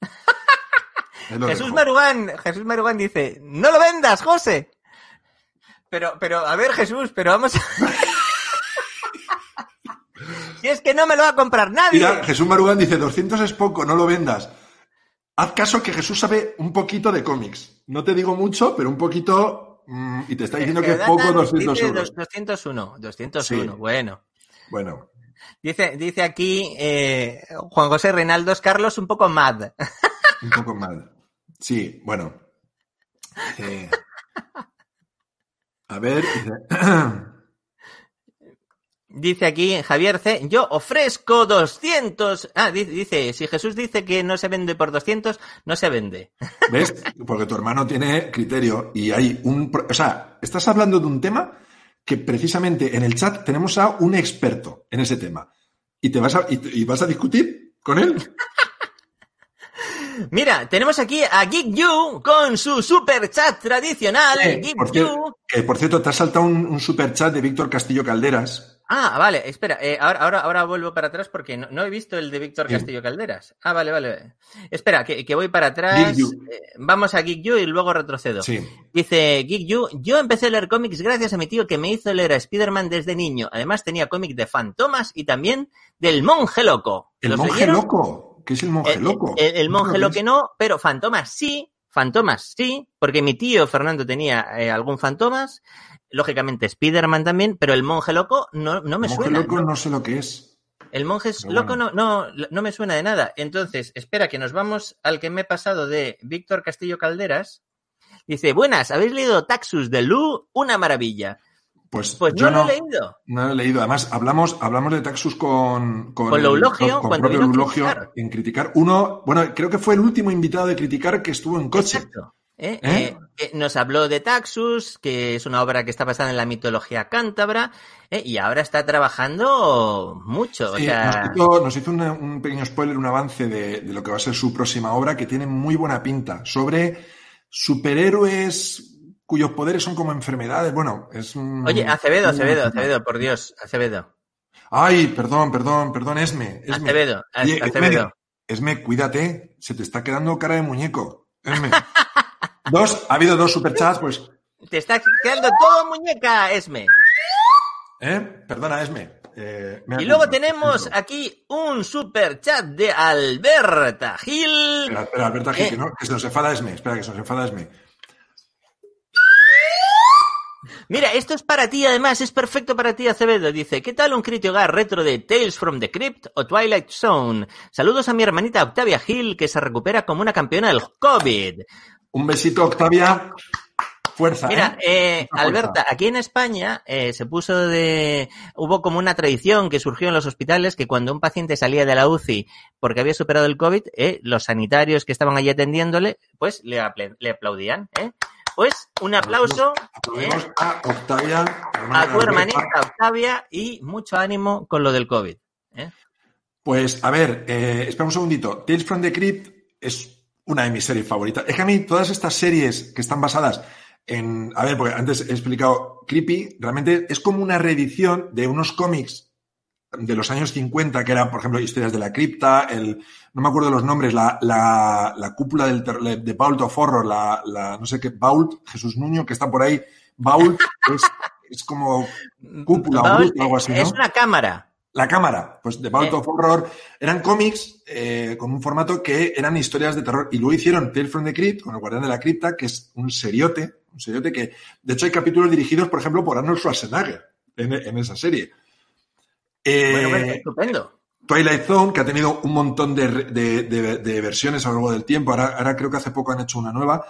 [LAUGHS] Jesús Marugán, Jesús Marugán dice, no lo vendas, José. Pero, pero, a ver, Jesús, pero vamos a... [LAUGHS] si es que no me lo va a comprar nadie. Mira, Jesús Marugán dice, 200 es poco, no lo vendas. Haz caso que Jesús sabe un poquito de cómics. No te digo mucho, pero un poquito... Mm, y te está diciendo que es poco 200 euros. 201, 201, bueno. Bueno. Dice, dice aquí eh, Juan José Reinaldos Carlos un poco mad. Un poco mad. Sí, bueno. Eh, [LAUGHS] a ver. [CLEARS THROAT] Dice aquí Javier C. Yo ofrezco 200. Ah, dice, si Jesús dice que no se vende por 200, no se vende. [LAUGHS] ¿Ves? Porque tu hermano tiene criterio y hay un. O sea, estás hablando de un tema que precisamente en el chat tenemos a un experto en ese tema. ¿Y, te vas a, y vas a discutir con él? [LAUGHS] Mira, tenemos aquí a Geek You con su super chat tradicional. Geek por, cierto, por cierto, te ha saltado un, super chat de Víctor Castillo Calderas. Ah, vale, espera, eh, ahora, ahora, ahora vuelvo para atrás porque no, he visto el de Víctor Castillo Calderas. Ah, vale, vale. Espera, que, voy para atrás. Eh, vamos a Geek You y luego retrocedo. Dice Geek You, yo empecé a leer cómics gracias a mi tío que me hizo leer a Spider-Man desde niño. Además tenía cómic de Fantomas y también del Monje Loco. ¿El Monje Loco? Que es el monje eh, loco. El, monje loco no, pero fantomas sí, fantomas sí, porque mi tío Fernando tenía eh, algún fantomas, lógicamente Spider-Man también, pero el monje loco no, no me el monje loco ¿no? sé lo que es. El monje loco no, no, no me suena de nada. Entonces, espera que nos vamos al que me he pasado de Víctor Castillo Calderas. Dice, buenas, ¿habéis leído Taxus de Lu? Una maravilla. Pues, pues yo no, lo he leído. No lo he leído. Además, hablamos, hablamos de Taxus con, con, con Eulogio, con, propio Eulogio en criticar. Uno, bueno, creo que fue el último invitado de criticar que estuvo en coche. Exacto. ¿Eh? ¿Eh? Eh, nos habló de Taxus, que es una obra que está basada en la mitología cántabra, y ahora está trabajando mucho. Nos hizo, un pequeño spoiler, un avance de, de, lo que va a ser su próxima obra, que tiene muy buena pinta, sobre superhéroes cuyos poderes son como enfermedades. Bueno, es un... Oye, Acevedo, Acevedo, Acevedo, por Dios, Acevedo. Ay, perdón, perdón, perdón, Esme. Esme. Acevedo, Oye, Acevedo. Esme, Esme, cuídate, se te está quedando cara de muñeco. Esme. dos, ha habido dos superchats, pues. Te está quedando todo muñeca, Esme. ¿Eh? Perdona, Esme. Eh, me Y luego tenemos aquí un super chat de Alberta Gil. Espera, espera, Alberta, Gil, Eh. que, no, que se nos enfada Esme. Espera, que se nos enfada Esme. Mira, esto es para ti, además, es perfecto para ti, Acevedo. Dice, ¿qué tal un crítico hogar retro de Tales from the Crypt o Twilight Zone? Saludos a mi hermanita Octavia Gil, que se recupera como una campeona del COVID. Un besito, Octavia. Fuerza, Mira, ¿eh? eh, fuerza. Alberta, aquí en España eh, se puso de... Hubo como una tradición que surgió en los hospitales que cuando un paciente salía de la UCI porque había superado el COVID, eh, los sanitarios que estaban allí atendiéndole, pues le, apl- le aplaudían. ¿eh? Pues un aplauso ¿eh? Aplaudimos a Octavia. a tu hermanita Octavia y mucho ánimo con lo del COVID. ¿eh? Pues, a ver, eh, espera un segundito. Tales from the Crypt es una de mis series favoritas. Es que a mí todas estas series que están basadas en... A ver, porque antes he explicado Creepy, realmente es como una reedición de unos cómics de los años 50, que eran, por ejemplo, historias de la cripta, el, no me acuerdo los nombres, la, la, la cúpula del de Vault of Horror, la, la, no sé qué, Vault, Jesús Nuño, que está por ahí, Vault es, es como cúpula o algo así, ¿no? Es una cámara. La cámara, pues de Vault Eh. of Horror, eran cómics eh, con un formato que eran historias de terror. Y luego hicieron Tales from the Crypt, con el Guardián de la Cripta, que es un seriote, un seriote que, de hecho, hay capítulos dirigidos, por ejemplo, por Arnold Schwarzenegger en, en esa serie. Eh, Bueno, bueno, estupendo. Twilight Zone, que ha tenido un montón de, de- de- de versiones a lo largo del tiempo, ahora, ahora creo que hace poco han hecho una nueva.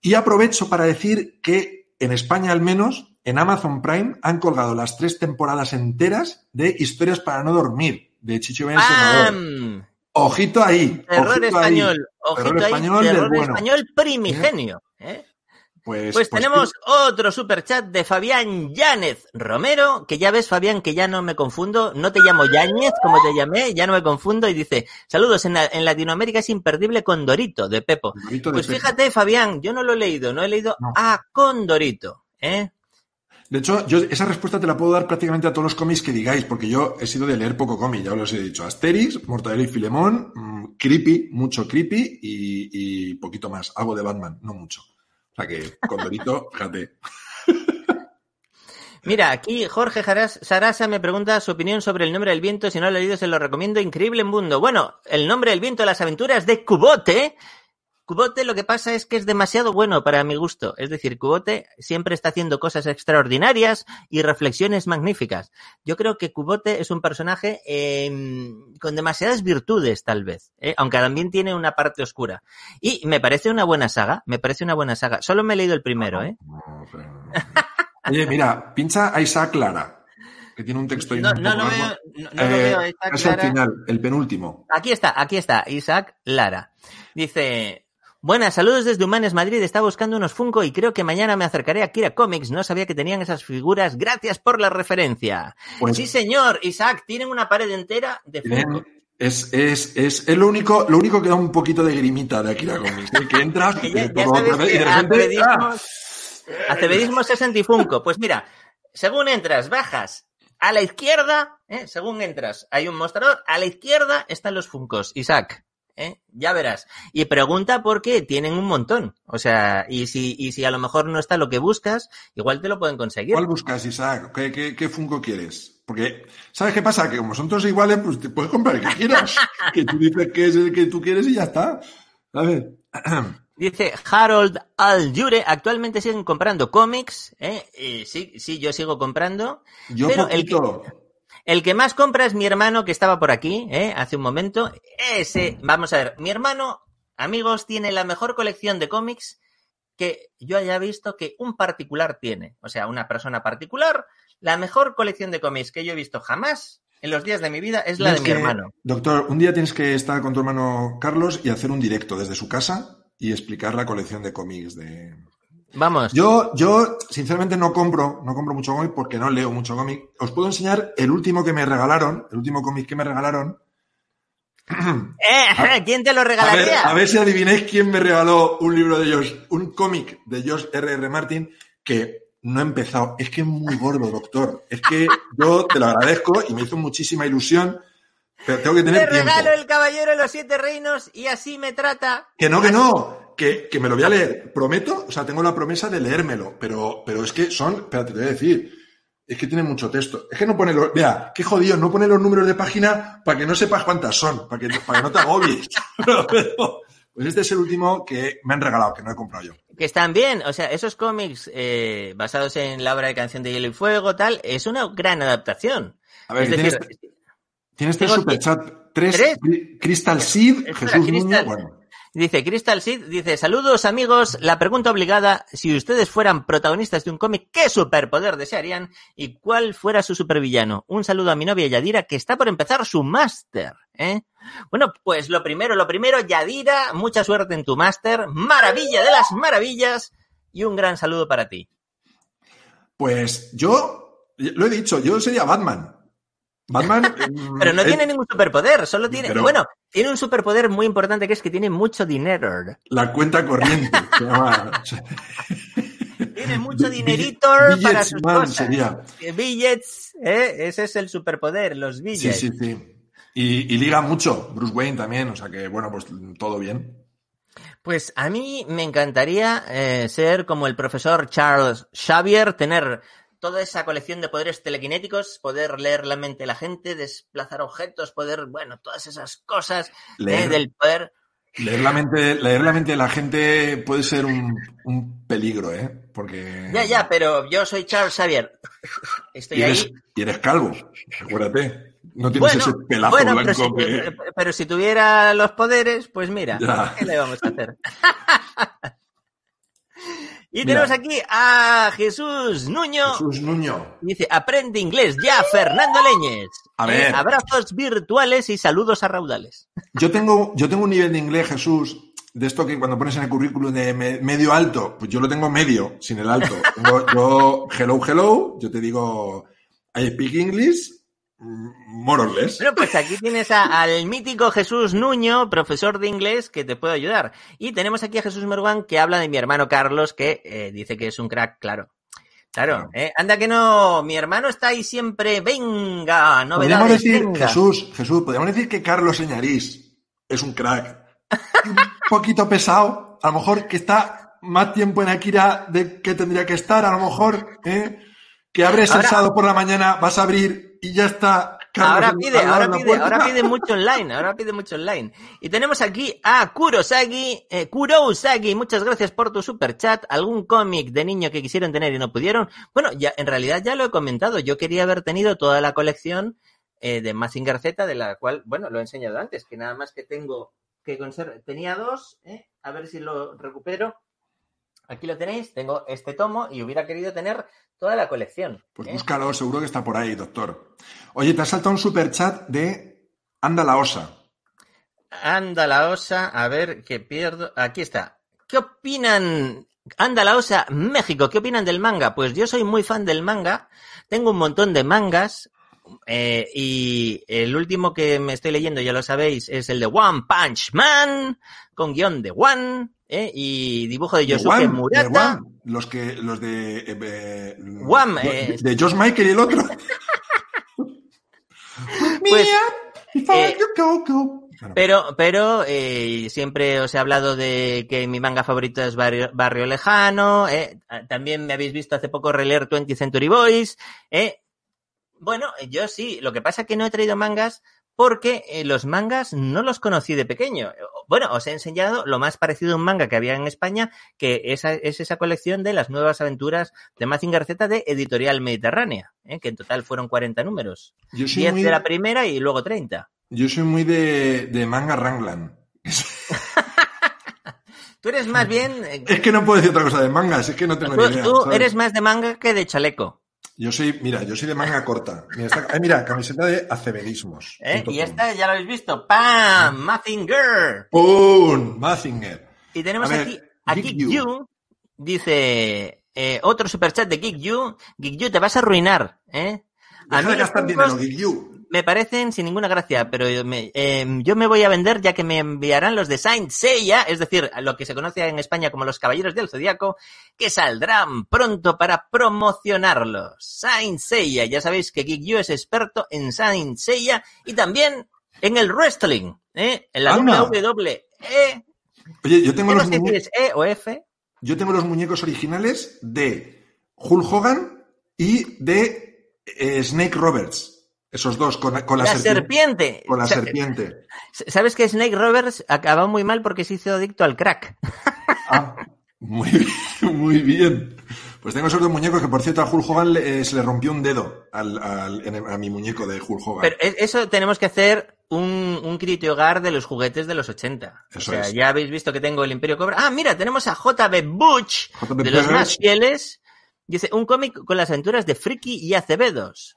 Y aprovecho para decir que en España al menos, en Amazon Prime, han colgado las tres temporadas enteras de Historias para no dormir, de Chicho. ¡Pam! Ojito ahí. Terror ojito ahí. español. Ojito Terror ahí, español del terror bueno. español primigenio. ¿eh? Pues, Pues, pues tenemos otro superchat de Fabián Yáñez Romero, que ya ves, Fabián, que ya no me confundo, no te llamo Yáñez como te llamé, ya no me confundo, y dice, saludos, en, la- en Latinoamérica es imperdible Condorito, de Pepo. Condorito de Pues Pepo. fíjate, Fabián, yo no lo he leído, no he leído No. a Condorito, ¿eh? De hecho, yo esa respuesta te la puedo dar prácticamente a todos los cómics que digáis, porque yo he sido de leer poco cómic, ya os los he dicho. Asterix, Mortadelo y Filemón, mm, Creepy, mucho Creepy y, y poquito más. Algo de Batman, no mucho. O sea que, Condorito, [LAUGHS] fíjate. Mira, aquí Jorge Sarasa me pregunta su opinión sobre el nombre del viento. Si no lo he leído, se lo recomiendo. Increíble mundo. Bueno, el nombre del viento, las aventuras de Cubote. Cubote lo que pasa es que es demasiado bueno para mi gusto. Es decir, Cubote siempre está haciendo cosas extraordinarias y reflexiones magníficas. Yo creo que Cubote es un personaje eh, con demasiadas virtudes, tal vez, ¿eh? aunque también tiene una parte oscura. Y me parece una buena saga, me parece una buena saga. Solo me he leído el primero, ¿eh? [LAUGHS] Oye, mira, pincha a Isaac Lara, que tiene un texto No, no, poco no largo. veo, no, no lo Eh, veo. Es el clara. final, el penúltimo. Aquí está, aquí está, Isaac Lara. Dice, buenas, saludos desde Humanes Madrid, estaba buscando unos Funko y creo que mañana me acercaré a Kira Comics, no sabía que tenían esas figuras, gracias por la referencia. Pues Sí señor, Isaac, tienen una pared entera de Funko. es, es, es, es lo único, lo único que da un poquito de grimita de Akira Comics, ¿eh? que entras Que y ya, sabes vez y que de repente, acebedismos es antifunko. Pues mira, según entras, bajas a la izquierda, ¿eh? según entras, hay un mostrador, a la izquierda están los funcos, Isaac. ¿Eh? Ya verás. Y pregunta por qué tienen un montón. O sea, y si, y si a lo mejor no está lo que buscas, igual te lo pueden conseguir. ¿Cuál buscas, Isaac? ¿Qué, qué, qué Funko quieres? Porque, ¿sabes qué pasa? Que como son todos iguales, pues te puedes comprar el que quieras. [LAUGHS] que tú dices que es el que tú quieres y ya está. ¿Sabes? [CLEARS THROAT] Dice Harold Aljure, actualmente siguen comprando cómics. ¿eh? Y sí, sí, yo sigo comprando. Yo Pero el que- poquito. El que más compra es mi hermano que estaba por aquí, ¿eh? hace un momento. Ese, vamos a ver, mi hermano, amigos, tiene la mejor colección de cómics que yo haya visto que un particular tiene. O sea, una persona particular, la mejor colección de cómics que yo he visto jamás en los días de mi vida es la de mi que- hermano. Doctor, un día tienes que estar con tu hermano Carlos y hacer un directo desde su casa y explicar la colección de cómics de... Vamos. Yo, yo, sinceramente, no compro, no compro mucho cómic porque no leo mucho cómic. Os puedo enseñar el último que me regalaron, el último cómic que me regalaron. [CLEARS THROAT] Eh, ¿Quién te lo A ver, regalaría? a ver si adivináis quién me regaló un libro de George, un cómic de George R. R. Martin que no he empezado. Es que es muy gordo, doctor. Es que yo te lo agradezco y me hizo muchísima ilusión, pero tengo que Te tener tiempo. regalo el Caballero de los Siete Reinos y así me trata. Que no, que no, que, que me lo voy a leer. Prometo, o sea, tengo la promesa de leérmelo, pero, pero es que son, espérate, te voy a decir, es que tiene mucho texto. Es que no pone los, vea, qué jodido, no pone los números de página para que no sepas cuántas son, para que, para que no te agobies. [LAUGHS] pues este es el último que me han regalado, que no he comprado yo. Que están bien, o sea, esos cómics eh, basados en la obra de Canción de Hielo y Fuego, tal, es una gran adaptación. A ver, es que decir, tienes, tienes tres superchat, tres, ¿Tres? Crystal Seed, Jesús Crystal- bueno. Dice Crystal Seed, dice, saludos amigos, la pregunta obligada, si ustedes fueran protagonistas de un cómic, ¿qué superpoder desearían y cuál fuera su supervillano? Un saludo a mi novia Yadira, que está por empezar su máster, ¿eh? Bueno, pues lo primero, lo primero, Yadira, mucha suerte en tu máster, maravilla de las maravillas y un gran saludo para ti. Pues yo, lo he dicho, yo sería Batman. Batman. mm, [LAUGHS] Pero no eh, tiene ningún superpoder, solo tiene, Pero- bueno, tiene un superpoder muy importante que es que tiene mucho dinero. La cuenta corriente. [LAUGHS] se llama- Tiene [LAUGHS] mucho dinerito para sus man cosas. sería. Eh, Billets, ¿eh? ese es el superpoder, los Sí, billets. sí, sí. Y, y liga mucho. Bruce Wayne también, o sea que, bueno, pues todo bien. Pues a mí me encantaría eh, ser como el profesor Charles Xavier, tener toda esa colección de poderes telequinéticos, poder leer la mente de la gente, desplazar objetos, poder, bueno, todas esas cosas eh, Leer, del poder. leer, la mente, leer la mente de la gente puede ser un, un peligro, ¿eh? Porque. Ya, ya, pero yo soy Charles Xavier. [LAUGHS] Estoy Y eres, ahí. y eres calvo, acuérdate. No tienes Bueno, ese pelazo bueno, pero blanco si, que. pero si tuviera los poderes, pues mira, Ya. ¿qué le vamos a hacer? [LAUGHS] y Mira. tenemos aquí a Jesús Nuño. Jesús Nuño. Dice, aprende inglés ya, Fernando Leñez. A ver. abrazos virtuales y saludos a raudales. Yo tengo, yo tengo un nivel de inglés, Jesús, de esto que cuando pones en el currículum de me- medio alto, pues yo lo tengo medio, sin el alto. Tengo- yo, hello, hello, yo te digo, I speak English, more or less. Bueno, pues aquí tienes a- al mítico Jesús Nuño, profesor de inglés, que te puede ayudar. Y tenemos aquí a Jesús Merguán, que habla de mi hermano Carlos, que eh, dice que es un crack, claro. Claro, eh, anda que no, mi hermano está ahí siempre, venga, Podríamos novedades, decir, venga. Jesús, Jesús, podríamos decir que Carlos Señarís es un crack. Un poquito pesado, a lo mejor que está más tiempo en Akira de que tendría que estar, a lo mejor, ¿eh? Que abres el Ahora- sábado por la mañana, vas a abrir y ya está. Carlos Ahora pide, ahora pide, ahora pide mucho online, ahora pide mucho online. Y tenemos aquí a Kurosagi, eh, Kurosagi, muchas gracias por tu super chat. ¿Algún cómic de niño que quisieron tener y no pudieron? Bueno, ya, en realidad ya lo he comentado. Yo quería haber tenido toda la colección eh, de Mazinger Z, de la cual, bueno, lo he enseñado antes, que nada más que tengo que conservar. Tenía dos, eh, a ver si lo recupero. Aquí lo tenéis, tengo este tomo y hubiera querido tener toda la colección. Pues ¿eh? búscalo, seguro que está por ahí, doctor. Oye, te ha saltado un super chat de Anda la Osa. Anda la osa, a ver que pierdo. Aquí está. ¿Qué opinan? Anda la osa, México, ¿qué opinan del manga? Pues yo soy muy fan del manga. Tengo un montón de mangas. eh, y el último que me estoy leyendo, ya lo sabéis, es el de One Punch Man, con guion de One, eh, y dibujo de De Yosuke de Murata. Los que, los de, eh, eh, One, de, eh, de Josh Michael y el otro. [LAUGHS] Pues, eh, Pero, pero eh, siempre os he hablado de que mi manga favorito es Barrio, Barrio Lejano. eh, También me habéis visto hace poco releer 20 Century Boys. eh. Bueno, yo sí. Lo que pasa es que no he traído mangas porque eh, los mangas no los conocí de pequeño. Bueno, os he enseñado lo más parecido a un manga que había en España, que esa, es esa colección de las nuevas aventuras de Mazinger Z de Editorial Mediterránea, eh, que en total fueron 40 números. yo soy 10 muy, de la primera y luego 30. yo soy muy de, de manga Ranglan. [LAUGHS] Tú eres más bien... eh, Es que no puedo decir otra cosa de mangas, es que no tengo Tú, ni idea. tú ¿sabes? eres más de manga que de chaleco. Yo soy, mira, yo soy de manga corta. Mira, está- eh, mira camiseta de acebedismos. ¿eh? Y esta ya lo habéis visto. ¡Pam! Mazinger. ¡Pum! Mazinger. Y tenemos ver, aquí a Geek Geek You. You. Dice eh, otro superchat de Geek You. Geek You, te vas a arruinar. ¿eh? A mí de gastar dinero, Geek You. Me parecen sin ninguna gracia, pero yo me, eh, yo me voy a vender ya que me enviarán los de Saint Seiya, es decir, lo que se conoce en España como los Caballeros del Zodiaco, que saldrán pronto para promocionarlos. Saint Seiya, ya sabéis que Geek es experto en Saint Seiya y también en el wrestling, ¿eh? en la. WWE. Oye, yo tengo los sé si muñe- es E o F. Yo tengo los muñecos originales de Hulk Hogan y de eh, Snake Roberts. Esos dos, con, con la, La serpien- serpiente. Con la O sea, serpiente. [LAUGHS] ¿Sabes que Snake Roberts acabó muy mal porque se hizo adicto al crack? [LAUGHS] Ah, muy bien, muy bien. Pues tengo esos dos muñecos que, por cierto, a Hulk Hogan le- eh, se le rompió un dedo al, al- a mi muñeco de Hulk Hogan. Pero e- eso tenemos que hacer un, un criti hogar de los juguetes de los 80. Eso o sea, es. ya habéis visto que tengo el Imperio Cobra. Ah, mira, tenemos a JB Butch, de los más fieles. Dice, un cómic con las aventuras de Friki y Acevedos.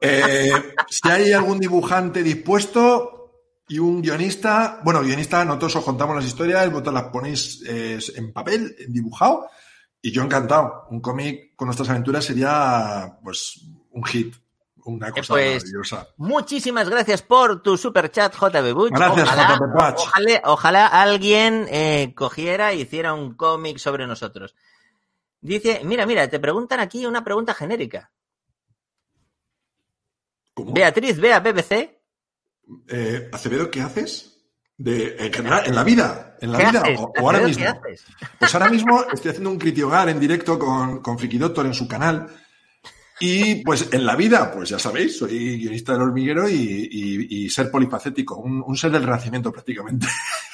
Eh, si hay algún dibujante dispuesto y un guionista, bueno, guionista, nosotros os contamos las historias, vosotros las ponéis eh, en papel, en dibujado, y yo encantado. Un cómic con nuestras aventuras sería, pues, un hit, una cosa pues, maravillosa. Muchísimas gracias por tu super chat, JB Butch. Gracias, ojalá, JB. Ojalá, ojalá alguien eh, cogiera y hiciera un cómic sobre nosotros. Dice, mira, mira, te preguntan aquí una pregunta genérica. ¿Cómo? Beatriz, ve a BBC. Eh, Acevedo, ¿qué haces? De, en general, en la vida, en la ¿Qué vida, haces? o, o ahora mismo. Pues ahora mismo [LAUGHS] estoy haciendo un critiogar en directo con, con Friki Doctor en su canal. Y pues en la vida, pues ya sabéis, soy guionista del hormiguero y, y- y ser polifacético, un, un ser del renacimiento prácticamente. [LAUGHS]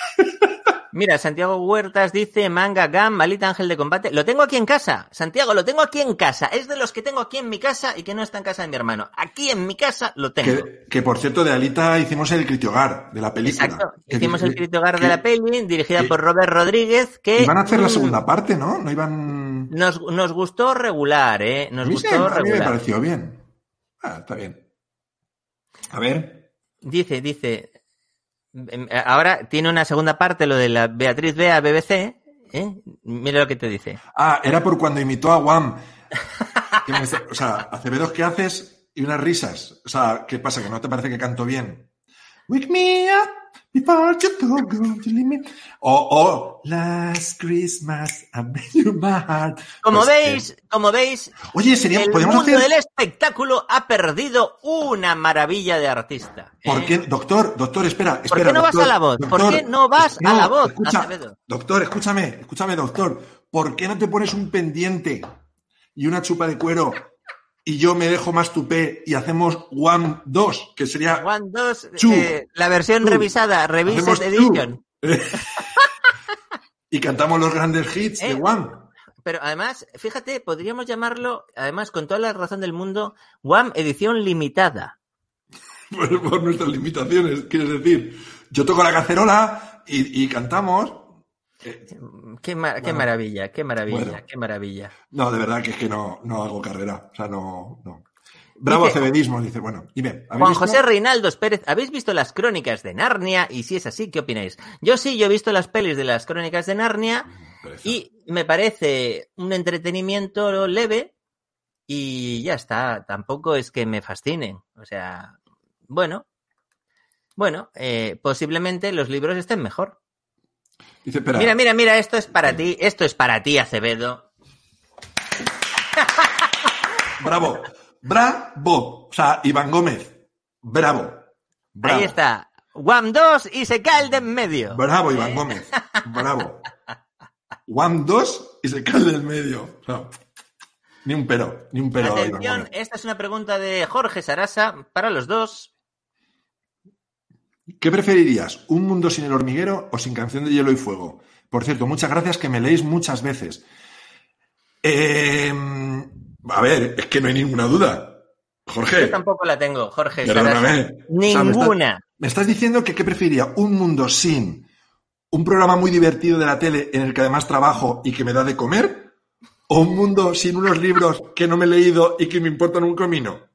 Mira, Santiago Huertas dice manga gam, malita ángel de combate. Lo tengo aquí en casa. Santiago, lo tengo aquí en casa. Es de los que tengo aquí en mi casa y que no está en casa de mi hermano. Aquí en mi casa lo tengo. Que, que, por cierto, de Alita hicimos el critiogar de la película. Exacto. Hicimos que- el crítico hogar de la peli, dirigida por Robert Rodríguez, que Iban a hacer la mm, segunda parte, ¿no? No iban. nos, nos gustó regular, ¿eh? Nos a mí, sí, gustó a mí me regular. pareció bien. Ah, está bien. A ver. Dice, dice. Em, Ahora tiene una segunda parte, lo de la Beatriz Bea BBC. ¿eh? Mira lo que te dice. Ah, era por cuando imitó a me- o sea, Acevedo, ¿qué haces? Y unas risas. O sea, ¿qué pasa? ¿Que no te parece que canto bien? Wake me up before you go, go to leave me. O, o, Last Christmas, I made you my heart. Como Pues, veis, eh, como veis, oye, sería, el mundo hacer. del espectáculo ha perdido una maravilla de artista. ¿eh? ¿Por qué? Doctor, doctor, espera, espera. qué no vas a la voz? ¿Por qué no vas a la voz, Escucha, doctor, escúchame, escúchame, doctor. ¿Por qué no te pones un pendiente y una chupa de cuero y yo me dejo más tupé y hacemos One 2, que sería One 2, Chu. eh, la versión revisada, Revised Edition. [LAUGHS] y cantamos los grandes hits de Eh. One. Pero además, fíjate, podríamos llamarlo, además, con toda la razón del mundo, One Edición Limitada. [LAUGHS] Por, por nuestras limitaciones, quieres decir. Yo toco la cacerola y, y cantamos. Eh, Qué, ma- qué Bueno. maravilla, qué maravilla, Bueno. qué maravilla. no, de verdad que es que no, no hago carrera. O sea, no. no. Bravo Dice- acebedismo, dice. Bueno, dime. ¿habéis Juan visto? José Reinaldos Pérez, ¿habéis visto las crónicas de Narnia? Y si es así, ¿qué opináis? Yo sí, yo he visto las pelis de las crónicas de Narnia Pereza. y me parece un entretenimiento leve y ya está. Tampoco es que me fascinen. O sea, bueno, bueno, eh, posiblemente los libros estén mejor. Dice, espera. Mira, mira, mira, esto es para ti, esto es para ti, Acevedo. Bravo. Bravo. O sea, Iván Gómez. Bravo. Bravo. Ahí está. One 2 y se cae el de en medio. Bravo, Iván Gómez. Bravo. One 2 y se cae del medio. Ni un pero, ni un pero. Iván Atención, Gómez. esta es una pregunta de Jorge Sarasa para los dos. ¿Qué preferirías? ¿Un mundo sin el hormiguero o sin canción de hielo y fuego? Por cierto, muchas gracias que me leéis muchas veces. Eh, a ver, es que no hay ninguna duda. Jorge, Yo tampoco la tengo, Jorge perdóname. O sea, me estás- Ninguna. Me estás diciendo que qué preferiría un mundo sin un programa muy divertido de la tele en el que además trabajo y que me da de comer o un mundo sin unos libros que no me he leído y que me importan un comino.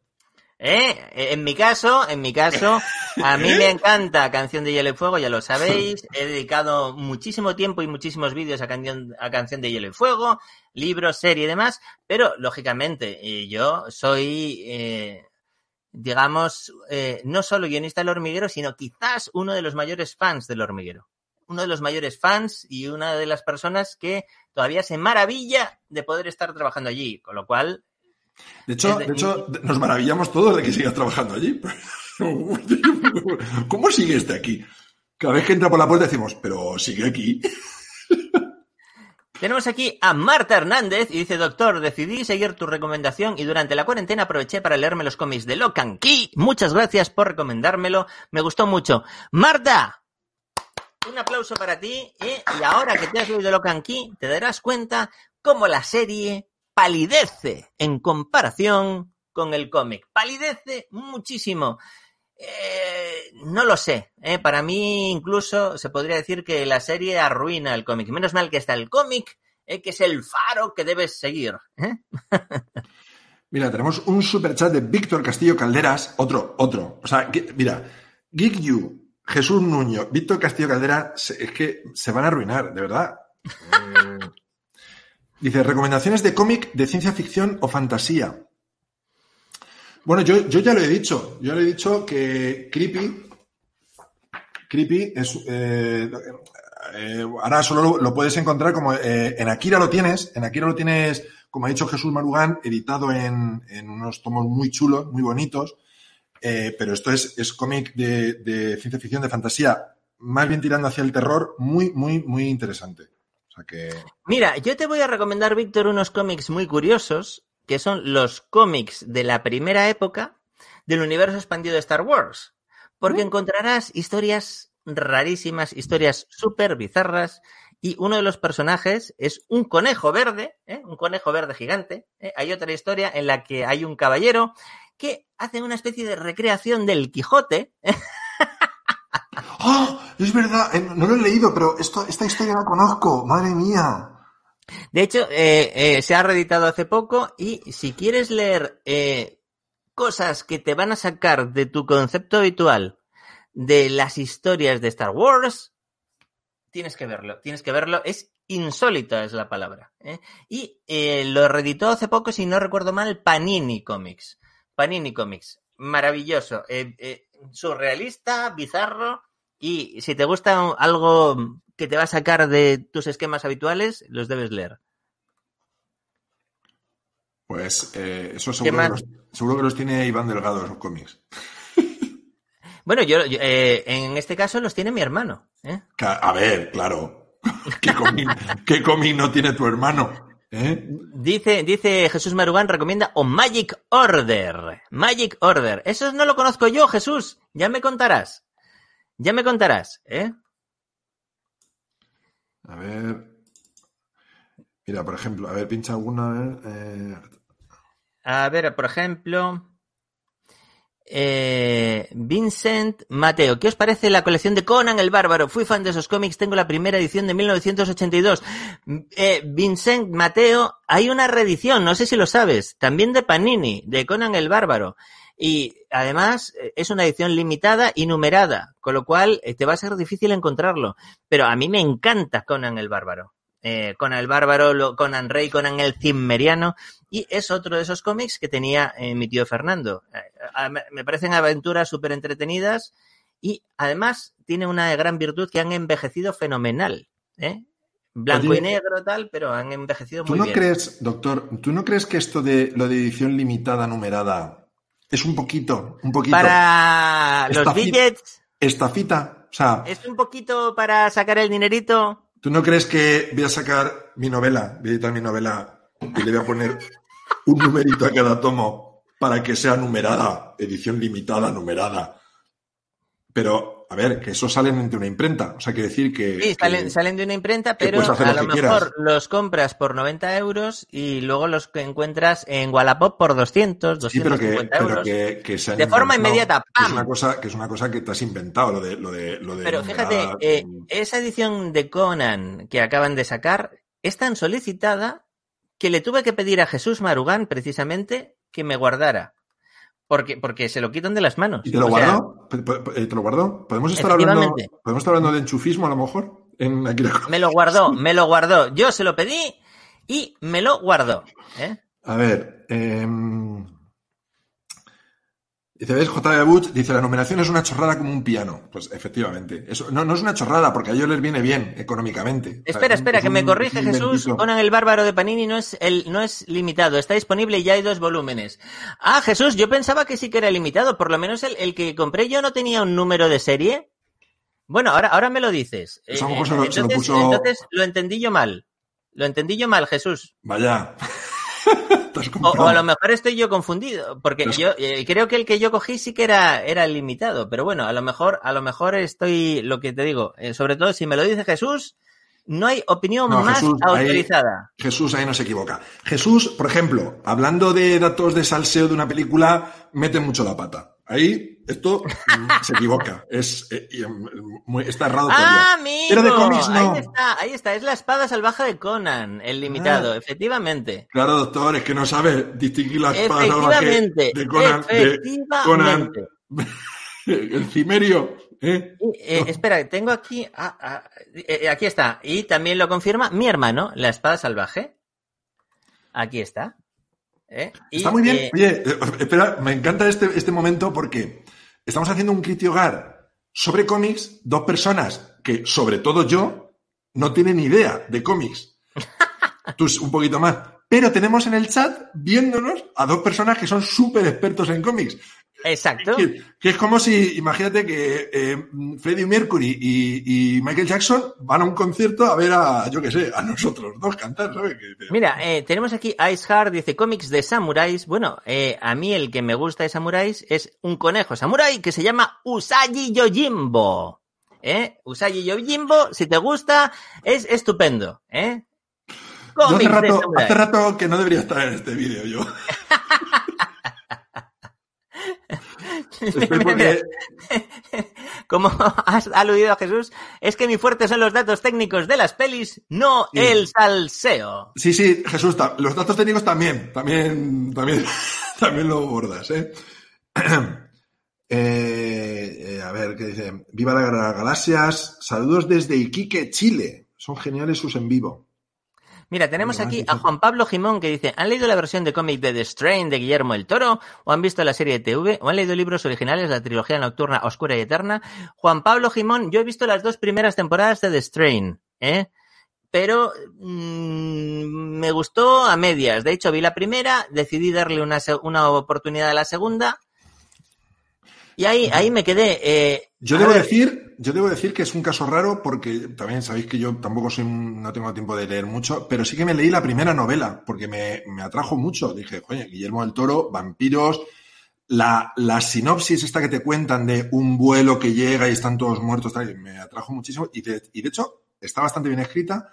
¿Eh? En mi caso, en mi caso, a mí me [LAUGHS] encanta Canción de Hielo y Fuego, ya lo sabéis. He dedicado muchísimo tiempo y muchísimos vídeos a Canción, a Canción de Hielo y Fuego, libros, serie y demás, pero lógicamente eh, yo soy eh, digamos, eh, no solo guionista del hormiguero, sino quizás uno de los mayores fans del hormiguero. Uno de los mayores fans y una de las personas que todavía se maravilla de poder estar trabajando allí, con lo cual... De hecho, de, hecho nos maravillamos todos de que sigas trabajando allí. [LAUGHS] ¿Cómo sigue este aquí? Cada vez que entra por la puerta decimos, pero sigue aquí. [LAUGHS] Tenemos aquí a Marta Hernández y dice, doctor, decidí seguir tu recomendación y durante la cuarentena aproveché para leerme los cómics de Locan Key. Muchas gracias por recomendármelo. Me gustó mucho. Marta, un aplauso para ti. ¿eh? Y ahora que te has leído Locan Key, te darás cuenta cómo la serie palidece en comparación con el cómic. Palidece muchísimo. Eh, no lo sé. ¿eh? Para mí, incluso, se podría decir que la serie arruina el cómic. Menos mal que está el cómic, ¿eh? que es el faro que debes seguir. [LAUGHS] mira, tenemos un super chat de Víctor Castillo Calderas. Otro, otro. O sea, que, mira, Geek You, Jesús Nuño, Víctor Castillo Calderas, es que se van a arruinar, de verdad. [LAUGHS] Dice, recomendaciones de cómic de ciencia ficción o fantasía. Bueno, yo, ya lo he dicho. Yo le he dicho que Creepy. Creepy es. Eh, eh, ahora solo lo, puedes encontrar como. Eh, en Akira lo tienes. En Akira lo tienes, como ha dicho Jesús Marugán, editado en, en unos tomos muy chulos, muy bonitos. Pero esto es, es cómic de, de, ciencia ficción, de fantasía, más bien tirando hacia el terror, muy, muy, muy interesante. O sea que... Mira, yo te voy a recomendar, Víctor, unos cómics muy curiosos que son los cómics de la primera época del universo expandido de Star Wars. Porque encontrarás historias rarísimas, historias súper bizarras, y uno de los personajes es un conejo verde, ¿eh? un conejo verde gigante. ¿eh? Hay otra historia en la que hay un caballero que hace una especie de recreación del Quijote. ¡Oh! Es verdad, eh, no lo he leído, pero esto, esta historia la conozco, madre mía. De hecho, eh, eh, se ha reeditado hace poco y si quieres leer cosas que te van a sacar de tu concepto habitual de las historias de Star Wars, tienes que verlo, tienes que verlo. Es insólita es la palabra. Y lo reeditó hace poco, si no recuerdo mal, Panini Comics. Panini Comics. Maravilloso. surrealista, bizarro. Y si te gusta algo que te va a sacar de tus esquemas habituales, los debes leer. Pues eh, eso seguro que, los, seguro que, los, tiene Iván Delgado, esos cómics. [LAUGHS] Bueno, yo eh, en este caso los tiene mi hermano. ¿eh? A ver, claro. [LAUGHS] ¿Qué cómic, ¿Qué cómic no tiene tu hermano? ¿Eh? Dice, dice Jesús Marugán, recomienda o Magic Order. Magic Order. Eso no lo conozco yo, Jesús. Ya me contarás. Ya me contarás, ¿eh? A ver. Mira, por ejemplo, a ver, pincha alguna. Eh... a ver por ejemplo. Eh, Vincent Mateo, ¿qué os parece la colección de Conan el Bárbaro? Fui fan de esos cómics, tengo la primera edición de 1982. Eh, Vincent Mateo, hay una reedición, no sé si lo sabes, también de Panini, de Conan el Bárbaro. Y además es una edición limitada y numerada, con lo cual te va a ser difícil encontrarlo. Pero a mí me encanta Conan el Bárbaro. Eh, Conan el Bárbaro, Conan Rey, Conan el Cimmeriano, y es otro de esos cómics que tenía eh, mi tío Fernando. Eh, me parecen aventuras súper entretenidas y además tiene una gran virtud que han envejecido fenomenal. ¿eh? Blanco Oye, y negro, tal, pero han envejecido muy bien. ¿Tú no crees, doctor, tú no crees que esto de lo de edición limitada numerada es un poquito, un poquito. Para los billets. Estafita. O sea. Es un poquito para sacar el dinerito. ¿Tú no crees que voy a sacar mi novela, voy a editar mi novela y le voy a poner un numerito a cada tomo para que sea numerada, edición limitada, numerada? Pero, a ver, que eso salen de una imprenta. O sea, quiere decir que. Sí, salen, que, salen de una imprenta, pero a lo mejor los compras por 90 euros y luego los que encuentras en Wallapop por 200, 250 sí, pero que, euros. Pero que, que se de forma inmediata, que ¡pam! es una cosa Que es una cosa que te has inventado, lo de. Lo de, lo de Pero fíjate, eh, esa edición de Conan que acaban de sacar es tan solicitada que le tuve que pedir a Jesús Marugán, precisamente, que me guardara. Porque, porque se lo quitan de las manos. ¿Y te lo O sea, guardo? ¿Te lo guardo? ¿Podemos estar, hablando. ¿Podemos estar hablando de enchufismo a lo mejor? En me lo guardó, me lo guardó. Yo se lo pedí y me lo guardó. ¿eh? A ver. Eh, Dice, ¿ves? JB Butch dice, la numeración es una chorrada como un piano. Pues efectivamente. Eso, no, no es una chorrada porque a ellos les viene bien económicamente. Espera, espera, que me corrige Jesús. Conan el Bárbaro de Panini no es, el, no es limitado. Está disponible y ya hay dos volúmenes. Ah, Jesús, yo pensaba que sí que era limitado. Por lo menos el, el que compré yo no tenía un número de serie. Bueno, ahora, ahora me lo dices. Eh, se lo- entonces, puso- entonces lo entendí yo mal. Lo entendí yo mal, Jesús. Vaya. [LAUGHS] Has O, a lo mejor estoy yo confundido, porque Pero es- yo eh, creo que el que yo cogí sí que era, era limitado, pero bueno, a lo mejor, a lo mejor estoy, lo que te digo, eh, sobre todo si me lo dice Jesús, no hay opinión No, más Jesús, ahí- autorizada. Jesús ahí no se equivoca. Jesús, por ejemplo, hablando de datos de salseo de una película, mete mucho la pata. Ahí, esto [LAUGHS] se equivoca. Es, eh, mm, muy- está errado Ah, amigo, Pero de cómics no. ahí está, ahí está, es la espada salvaje de Conan, el limitado, efectivamente. Claro, doctor, es que no sabe distinguir la espada salvaje de Conan, de Conan, [LAUGHS] el cimerio. ¿eh? Eh, espera, tengo aquí, ah, ah, aquí está, y también lo confirma mi hermano, la espada salvaje. Aquí está. ¿Eh? Y, Está muy bien. eh, Oye, eh, espera, me encanta este, este momento porque estamos haciendo un Criti Hogar sobre cómics, dos personas que, sobre todo yo, no tienen ni idea de cómics. [LAUGHS] Tú un poquito más. Pero tenemos en el chat viéndonos a dos personas que son súper expertos en cómics. Exacto. Que, que es como si, imagínate que eh, Freddie Mercury y, y Michael Jackson van a un concierto a ver a, yo qué sé, a nosotros dos cantar, ¿sabes? Mira, eh, tenemos aquí Ice Heart, dice cómics de samuráis. Bueno, eh, a mí el que me gusta de samuráis es un conejo samurái que se llama Usagi Yojimbo. ¿Eh? Usagi Yojimbo, si te gusta, es estupendo. ¿eh? Hace, rato, hace rato que no debería estar en este vídeo yo. [LAUGHS] [LAUGHS] Porque- Como has aludido a Jesús, es que mi fuerte son los datos técnicos de las pelis, no Sí. el salseo. Sí, sí, Jesús, los datos técnicos también, también, también, [LAUGHS] también lo bordas, ¿eh? [CLEARS THROAT] Eh, eh, a ver, ¿qué dice? Viva la Guerra de las Galaxias. Saludos desde Iquique, Chile. Son geniales sus en vivo. Mira, tenemos aquí a Juan Pablo Jimón que dice, ¿han leído la versión de cómic de The Strain de Guillermo el Toro? ¿O han visto la serie de TV? ¿O han leído libros originales de la trilogía nocturna Oscura y Eterna? Juan Pablo Jimón, yo he visto las dos primeras temporadas de The Strain, ¿eh? Pero mm, me gustó a medias. De hecho, vi la primera, decidí darle una, una oportunidad a la segunda. Y ahí, ahí me quedé. eh, Yo debo ver, decir, yo debo decir que es un caso raro porque también sabéis que yo tampoco soy, no tengo tiempo de leer mucho, pero sí que me leí la primera novela porque me, me atrajo mucho. Dije, oye, Guillermo del Toro, vampiros, la, la sinopsis esta que te cuentan de un vuelo que llega y están todos muertos, me atrajo muchísimo. Y de, y de hecho está bastante bien escrita,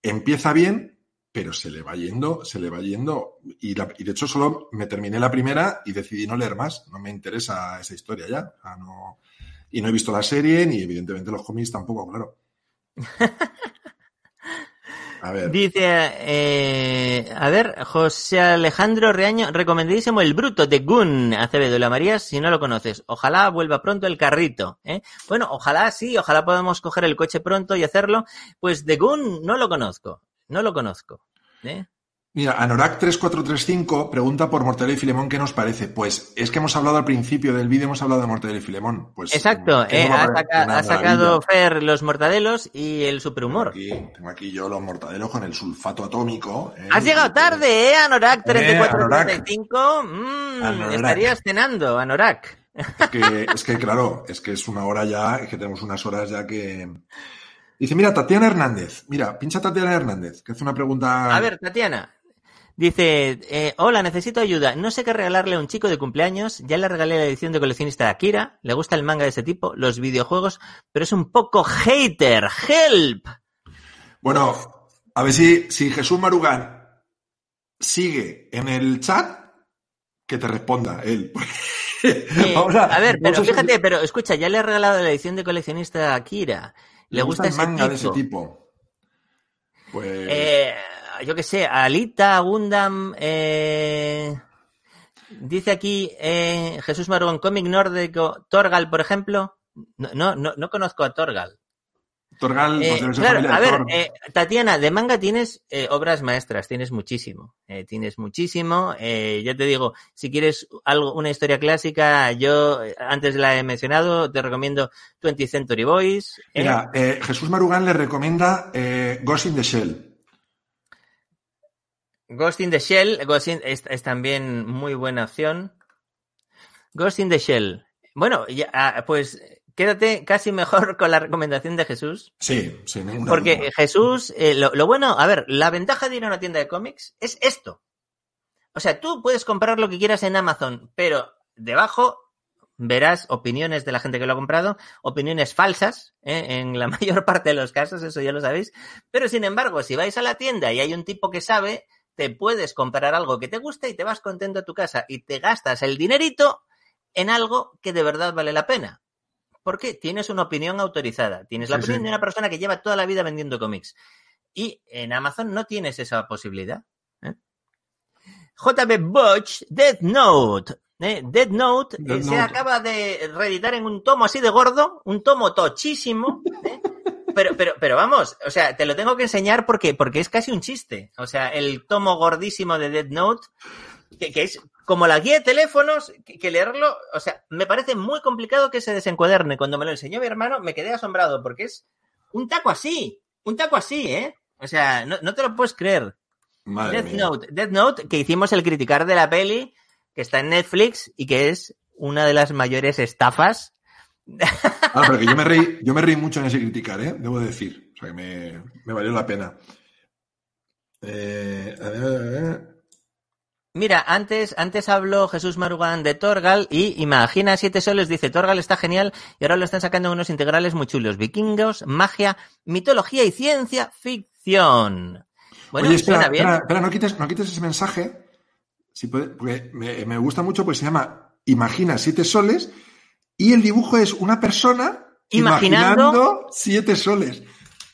empieza bien, pero se le va yendo, se le va yendo. Y, y de hecho solo me terminé la primera y decidí no leer más, no me interesa esa historia ya, O sea, no, y no he visto la serie ni evidentemente los cómics tampoco, claro. [LAUGHS] A ver. Dice, eh, a ver, José Alejandro Reaño, recomendadísimo El Bruto de Gun Acevedo La María, si no lo conoces. Ojalá vuelva pronto el carrito. ¿eh? Bueno, ojalá sí, ojalá podamos coger el coche pronto y hacerlo. Pues de Gun no lo conozco, no lo conozco. ¿eh? Mira, Anorak3435 pregunta por Mortadelo y Filemón qué nos parece. Pues es que hemos hablado al principio del vídeo, hemos hablado de Mortadelo y Filemón. Pues, Exacto, ¿qué eh, no ha, saca- sacado? Fer los mortadelos y el Tengo superhumor. aquí, tengo aquí yo los mortadelos con el sulfato atómico. ¿eh? Has llegado tarde, ¿eh, Anorak Eh, 3435? Mm, Anorak. estarías cenando, Anorak. Es que, es que, claro, es que es una hora ya, es que tenemos unas horas ya que... Dice, mira, Tatiana Hernández. Mira, pincha Tatiana Hernández, que hace una pregunta... A ver, Tatiana. Dice, eh, hola, necesito ayuda. No sé qué regalarle a un chico de cumpleaños. Ya le regalé la edición de coleccionista de Akira. Le gusta el manga de ese tipo, los videojuegos, pero es un poco hater. ¡Help! Bueno, a ver si, si Jesús Marugán sigue en el chat, que te responda él. [LAUGHS] Eh, Vamos a, ver, pero a- fíjate, pero escucha, ya le he regalado la edición de coleccionista de Akira. Le, gusta, el ese manga tipo. de ese tipo. Pues... Eh, yo qué sé, Alita, Gundam, eh, dice aquí eh, Jesús Marugón, cómic nórdico, Torgal, por ejemplo. No, no, no, no conozco a Torgal. Torgal, Eh, pues claro, a ver, eh, Tatiana, de manga tienes eh, obras maestras, tienes muchísimo, tienes muchísimo. Yo te digo, si quieres algo, una historia clásica, yo antes la he mencionado, te recomiendo 20th Century Boys. Mira, Jesús Marugán le recomienda Ghost in the Shell. Ghost in the Shell, Ghost in- es, es también muy buena opción. Ghost in the Shell. Bueno, ya, ah, pues quédate casi mejor [LAUGHS] con la recomendación de Jesús. Sí, sin ninguna Porque duda. Jesús, eh, lo, lo bueno, a ver, la ventaja de ir a una tienda de cómics es esto. O sea, tú puedes comprar lo que quieras en Amazon, pero debajo verás opiniones de la gente que lo ha comprado, opiniones falsas, ¿eh? en la [LAUGHS] mayor parte de los casos, eso ya lo sabéis. Pero sin embargo, si vais a la tienda y hay un tipo que sabe, te puedes comprar algo que te guste y te vas contento a tu casa y te gastas el dinerito en algo que de verdad vale la pena. Porque tienes una opinión autorizada, tienes la Sí, opinión sí. de una persona que lleva toda la vida vendiendo cómics. Y en Amazon no tienes esa posibilidad. ¿eh? JB Butch, Death Note. ¿eh? Death Note Death eh, se Note. acaba de reeditar en un tomo así de gordo, un tomo tochísimo. Pero, pero, pero vamos, o sea, te lo tengo que enseñar porque, porque es casi un chiste. O sea, el tomo gordísimo de Death Note, que, que es como la guía de teléfonos, que, que leerlo, o sea, me parece muy complicado que se desencuaderne. Cuando me lo enseñó mi hermano, me quedé asombrado porque es un taco así, un taco así, ¿eh? O sea, no, no te lo puedes creer. Madre Death mía. Note, Death Note, que hicimos el criticar de la peli, que está en Netflix y que es una de las mayores estafas. Ah, pero que yo me reí, yo me reí mucho en ese criticar, ¿eh? Debo decir. O sea, que me, me valió la pena. Eh, a ver, a ver, a ver. Mira, antes, antes habló Jesús Marugán de Torgal y imagina siete soles, dice Torgal está genial y ahora lo están sacando unos integrales muy chulos. Vikingos, magia, mitología y ciencia ficción. Bueno, Oye, espera, suena bien. espera, espera, no quites, no quites ese mensaje. Si puede, porque me, me gusta mucho, pues se llama Imagina siete soles y el dibujo es una persona Imaginando- imaginando siete soles.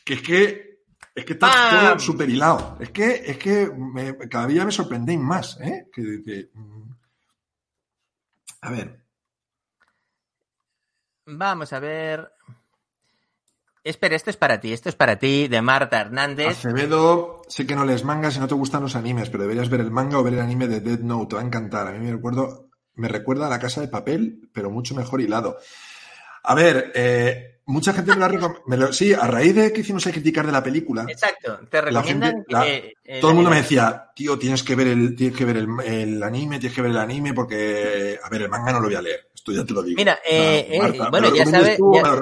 Que es que es que está ¡Pam! todo súper hilado. Es que, es que me- cada día me sorprendéis más, ¿eh? Que- que, mm. a ver, Vamos a ver. Espera, esto es para ti, esto es para ti, de Marta Hernández. Acevedo, sé que no lees mangas y no te gustan los animes, pero deberías ver el manga o ver el anime de Dead Note, te va a encantar. A mí me recuerdo, me recuerda a la casa de papel, pero mucho mejor hilado. A ver, eh, mucha gente me lo ha recomendado. Sí, a raíz de que hicimos el criticar de la película, Exacto, te La gente- recomiendan la- que, eh, todo el mundo me la- decía, tío, tienes que ver el, tienes que ver el, el anime, tienes que ver el anime, porque, a ver, el manga no lo voy a leer. Esto ya te lo digo. Mira, eh, eh, Marta, me bueno, lo ya recomiendes sabe- tú, ya- me lo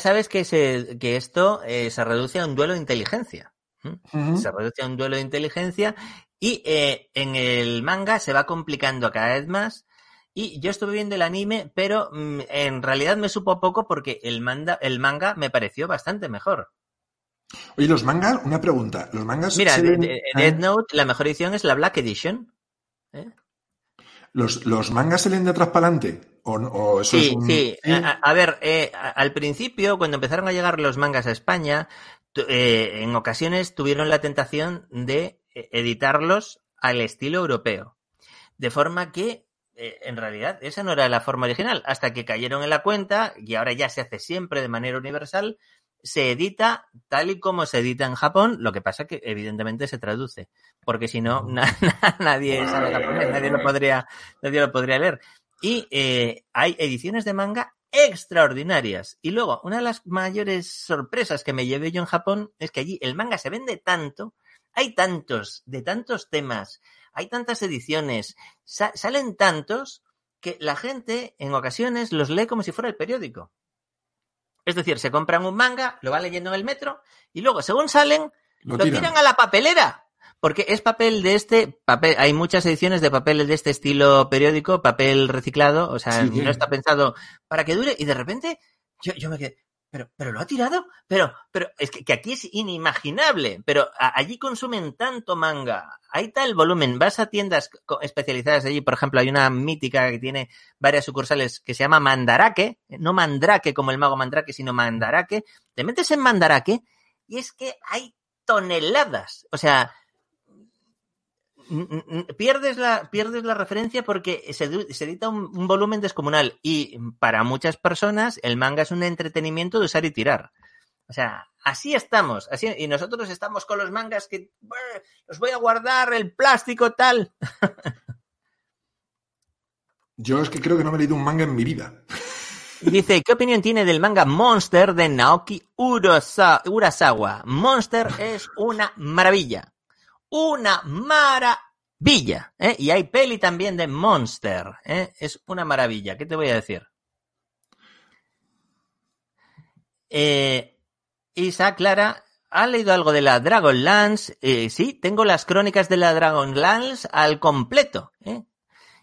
sabes que, se, que esto eh, se reduce a un duelo de inteligencia. Se reduce a un duelo de inteligencia y eh, en el manga se va complicando cada vez más. Y yo estuve viendo el anime, pero mm, en realidad me supo poco porque el, manda, el manga me pareció bastante mejor. Oye, los mangas, una pregunta. Los mangas. Mira, se de, ven- de- ¿eh? Death Note, la mejor edición es la Black Edition. ¿eh? ¿Los, ¿Los mangas se leen de atrás para adelante? ¿O, no- o eso Sí, es un- sí. A, ver, eh, al principio, cuando empezaron a llegar los mangas a España, eh, en ocasiones tuvieron la tentación de editarlos al estilo europeo. De forma que, eh, en realidad, esa no era la forma original. Hasta que cayeron en la cuenta, y ahora ya se hace siempre de manera universal, se edita tal y como se edita en Japón, lo que pasa que evidentemente se traduce, porque si no, [LAUGHS] na- na- nadie sabe japonés, nadie lo podría, nadie lo podría leer. Y eh, hay ediciones de manga extraordinarias. Y luego, una de las mayores sorpresas que me llevé yo en Japón es que allí el manga se vende tanto, hay tantos, de tantos temas, hay tantas ediciones, sa- salen tantos que la gente en ocasiones los lee como si fuera el periódico. Es decir, se compran un manga, lo van leyendo en el metro y luego, según salen, Lo lo tiran. tiran a la papelera. Porque es papel de este, papel, hay muchas ediciones de papel de este estilo periódico, papel reciclado, o sea, Sí, no está pensado para que dure, y de repente yo, yo me quedé, pero, pero lo ha tirado, pero, pero es que, que aquí es inimaginable, pero allí consumen tanto manga, hay tal volumen, vas a tiendas especializadas allí, por ejemplo, hay una mítica que tiene varias sucursales que se llama Mandarake, no Mandrake como el mago Mandrake, sino Mandarake, te metes en Mandarake y es que hay toneladas, o sea, pierdes la, pierdes la referencia porque se, se edita un, un, volumen descomunal y para muchas personas el manga es un entretenimiento de usar y tirar. O sea, así estamos, así, y nosotros estamos con los mangas que los voy a guardar, el plástico tal. [LAUGHS] Yo es que creo que no me he leído un manga en mi vida. [LAUGHS] Dice, ¿qué opinión tiene del manga Monster de Naoki Urasawa? Monster es una maravilla. Una maravilla. ¿eh? Y hay peli también de Monster. ¿eh? Es una maravilla. ¿Qué te voy a decir? Eh, Isa, Clara, ¿ha leído algo de la Dragonlance? Eh, sí, tengo las crónicas de la Dragonlance al completo. ¿eh?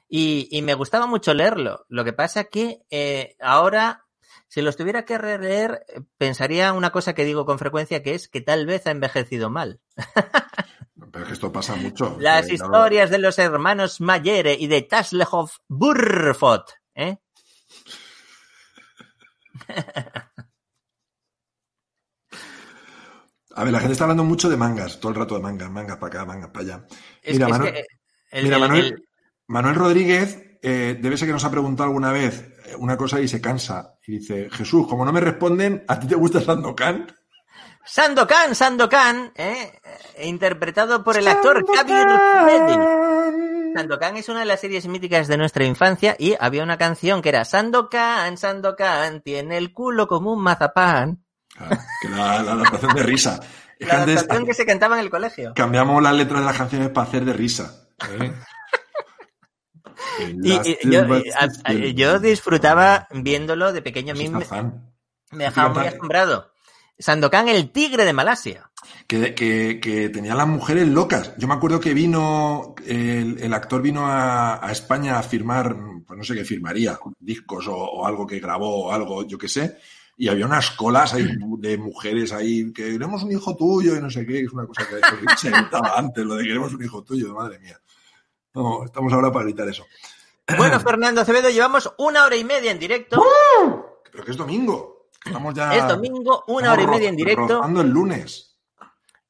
Y, me gustaba mucho leerlo. Lo que pasa que eh, ahora, si los tuviera que releer, pensaría una cosa que digo con frecuencia, que es que tal vez ha envejecido mal. [LAUGHS] Pero que esto pasa mucho. Las eh, historias no... de los hermanos Mayere y de Taslehov Burfot. ¿eh? A ver, la gente está hablando mucho de mangas, todo el rato de mangas, mangas para acá, mangas para allá. Es mira, que, Manuel, es que el, mira, Manuel, el, Manuel Rodríguez eh, debe ser que nos ha preguntado alguna vez una cosa y se cansa. Y dice, Jesús, como no me responden, ¿a ti te gusta Sandokan? Sandokan, Sandokan, ¿eh? interpretado por el actor Kabir Freddy. Sandokan es una de las series míticas de nuestra infancia y había una canción que era Sandokan, Sandokan, tiene el culo como un mazapán. Claro, que la, la, adaptación de risa. [LAUGHS] Es la adaptación antes, que se cantaba en el colegio. Cambiamos las letras de las canciones para hacer de risa. ¿eh? [LAUGHS] y, y, yo, y, yo, disfrutaba viéndolo de pequeño. A mí me, me dejaba muy asombrado. Sandokan, el tigre de Malasia. Que, que, que, tenía las mujeres locas. Yo me acuerdo que vino, el, el actor vino a, a, España a firmar, pues no sé qué firmaría, discos o, o algo que grabó o algo, yo qué sé. Y había unas colas ahí de mujeres ahí, que queremos un hijo tuyo y no sé qué, es una cosa que se [LAUGHS] antes, lo de queremos un hijo tuyo, madre mía. No, estamos ahora para gritar eso. Bueno, [CLEARS THROAT] Fernando Acevedo, llevamos una hora y media en directo. ¡Uh! Pero que es domingo. Estamos ya. Es domingo, una hora y media en directo. el lunes.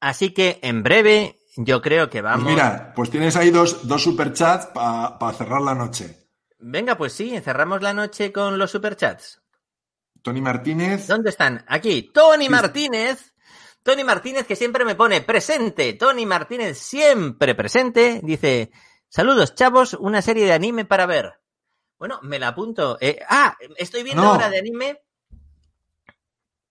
Así que en breve, yo creo que vamos. Pues mira, pues tienes ahí dos, dos superchats para pa cerrar la noche. Venga, pues sí, cerramos la noche con los superchats. Tony Martínez. ¿Dónde están? Aquí. Tony Martínez. Tony Martínez que siempre me pone presente. Tony Martínez siempre presente. Dice, saludos chavos, una serie de anime para ver. Bueno, me la apunto. Eh, ah, estoy viendo no. ahora de anime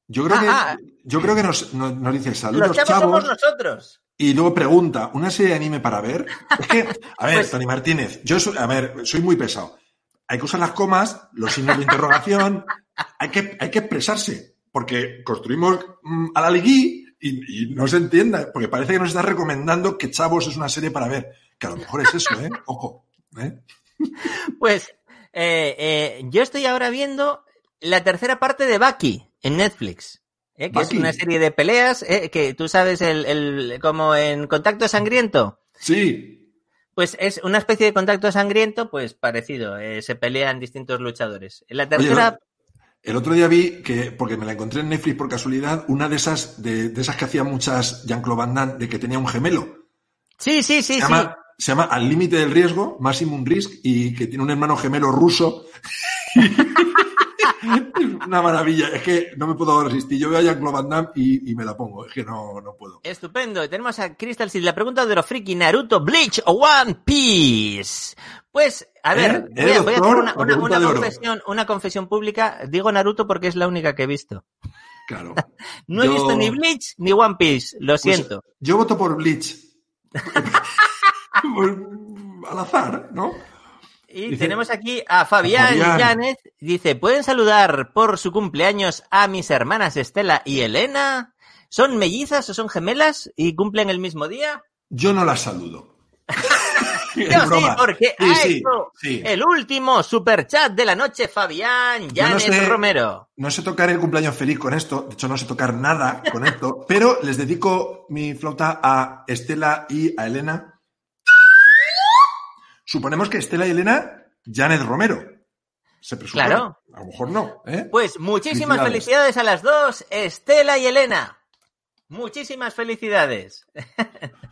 yo creo, ah, que, ah. yo creo que nos, nos, nos dice saludos, Los chavos, chavos. somos nosotros. Y luego pregunta, ¿una serie de anime para ver? [LAUGHS] Es que, a ver, pues, Tony Martínez, yo soy, a ver, soy muy pesado. Hay que usar las comas, los signos de interrogación, [LAUGHS] hay que, hay que expresarse, porque construimos mmm, a la ligui y, y, no se entienda, porque parece que nos está recomendando que Chavos es una serie para ver, que a lo mejor es eso, ¿eh? Ojo, ¿eh? [LAUGHS] Pues, eh, eh, yo estoy ahora viendo la tercera parte de Baki en Netflix. ¿eh? que es una serie de peleas, ¿eh? que tú sabes, el, el, como en Contacto Sangriento. Sí. Pues es una especie de contacto sangriento, pues parecido. Eh, se pelean distintos luchadores. La tercera. Oye, el otro día vi que, porque me la encontré en Netflix por casualidad, una de esas, de, de esas que hacía muchas Jean-Claude Van Damme, de que tenía un gemelo. Sí, sí, sí, se sí. Llama, se llama Al límite del riesgo, Maximum Risk, y que tiene un hermano gemelo ruso. [LAUGHS] [LAUGHS] una maravilla. Es que no me puedo resistir. Yo veo a Jean-Claude Van Damme y, y, me la pongo. Es que no, no puedo. Estupendo. Tenemos a Crystal Seed. La pregunta de los friki Naruto, Bleach o One Piece. Pues, a ver, ¿Eh? voy, a, voy, a, hacer una, una, una confesión, una confesión pública. Digo Naruto porque es la única que he visto. Claro. [LAUGHS] no yo... he visto ni Bleach ni One Piece. Lo siento. Pues yo voto por Bleach. [LAUGHS] Al azar, ¿no? Y dice, tenemos aquí a Fabián, Fabián Llanes. Dice, ¿pueden saludar por su cumpleaños a mis hermanas Estela y Elena? ¿Son mellizas o son gemelas y cumplen el mismo día? Yo no las saludo. [LAUGHS] Yo sí, porque sí, ha sí, hecho sí. el último superchat de la noche, Fabián Llanes no sé, Romero. No sé tocar el cumpleaños feliz con esto, de hecho no sé tocar nada con esto, pero les dedico mi flauta a Estela y a Elena Suponemos que Estela y Elena, Janet Romero. Se presume. Claro. A lo mejor no. ¿eh? Pues muchísimas felicidades. felicidades a las dos, Estela y Elena. Muchísimas felicidades. [LAUGHS]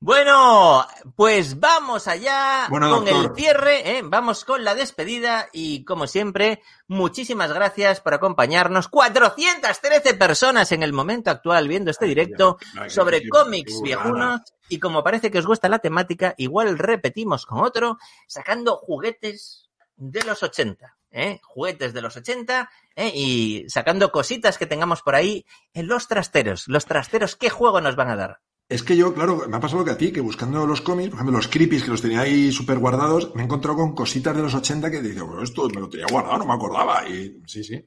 Bueno, pues vamos allá Bueno, con doctor. el cierre, ¿eh? vamos con la despedida y como siempre, muchísimas gracias por acompañarnos. 413 personas en el momento actual viendo este directo Ay, sobre cómics viejunos y como parece que os gusta la temática, igual repetimos con otro, sacando juguetes de los 80. ¿eh? Juguetes de los 80 ¿eh? y sacando cositas que tengamos por ahí en los trasteros. Los trasteros, ¿qué juego nos van a dar? Es que yo, claro, me ha pasado lo que a ti, que buscando los cómics, por ejemplo, los creepies que los tenía ahí súper guardados, me he encontrado con cositas de los 80 que digo, "Pero esto me lo tenía guardado, no me acordaba. Y sí, sí.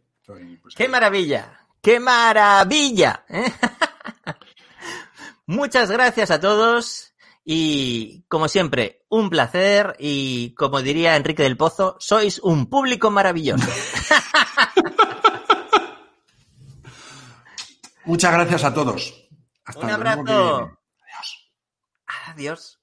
Pues, ¡Qué maravilla! ¡Qué maravilla! ¿eh? [LAUGHS] Muchas gracias a todos y, como siempre, un placer y, como diría Enrique del Pozo, sois un público maravilloso. [LAUGHS] Muchas gracias a todos. Hasta Un abrazo. Adiós. Adiós.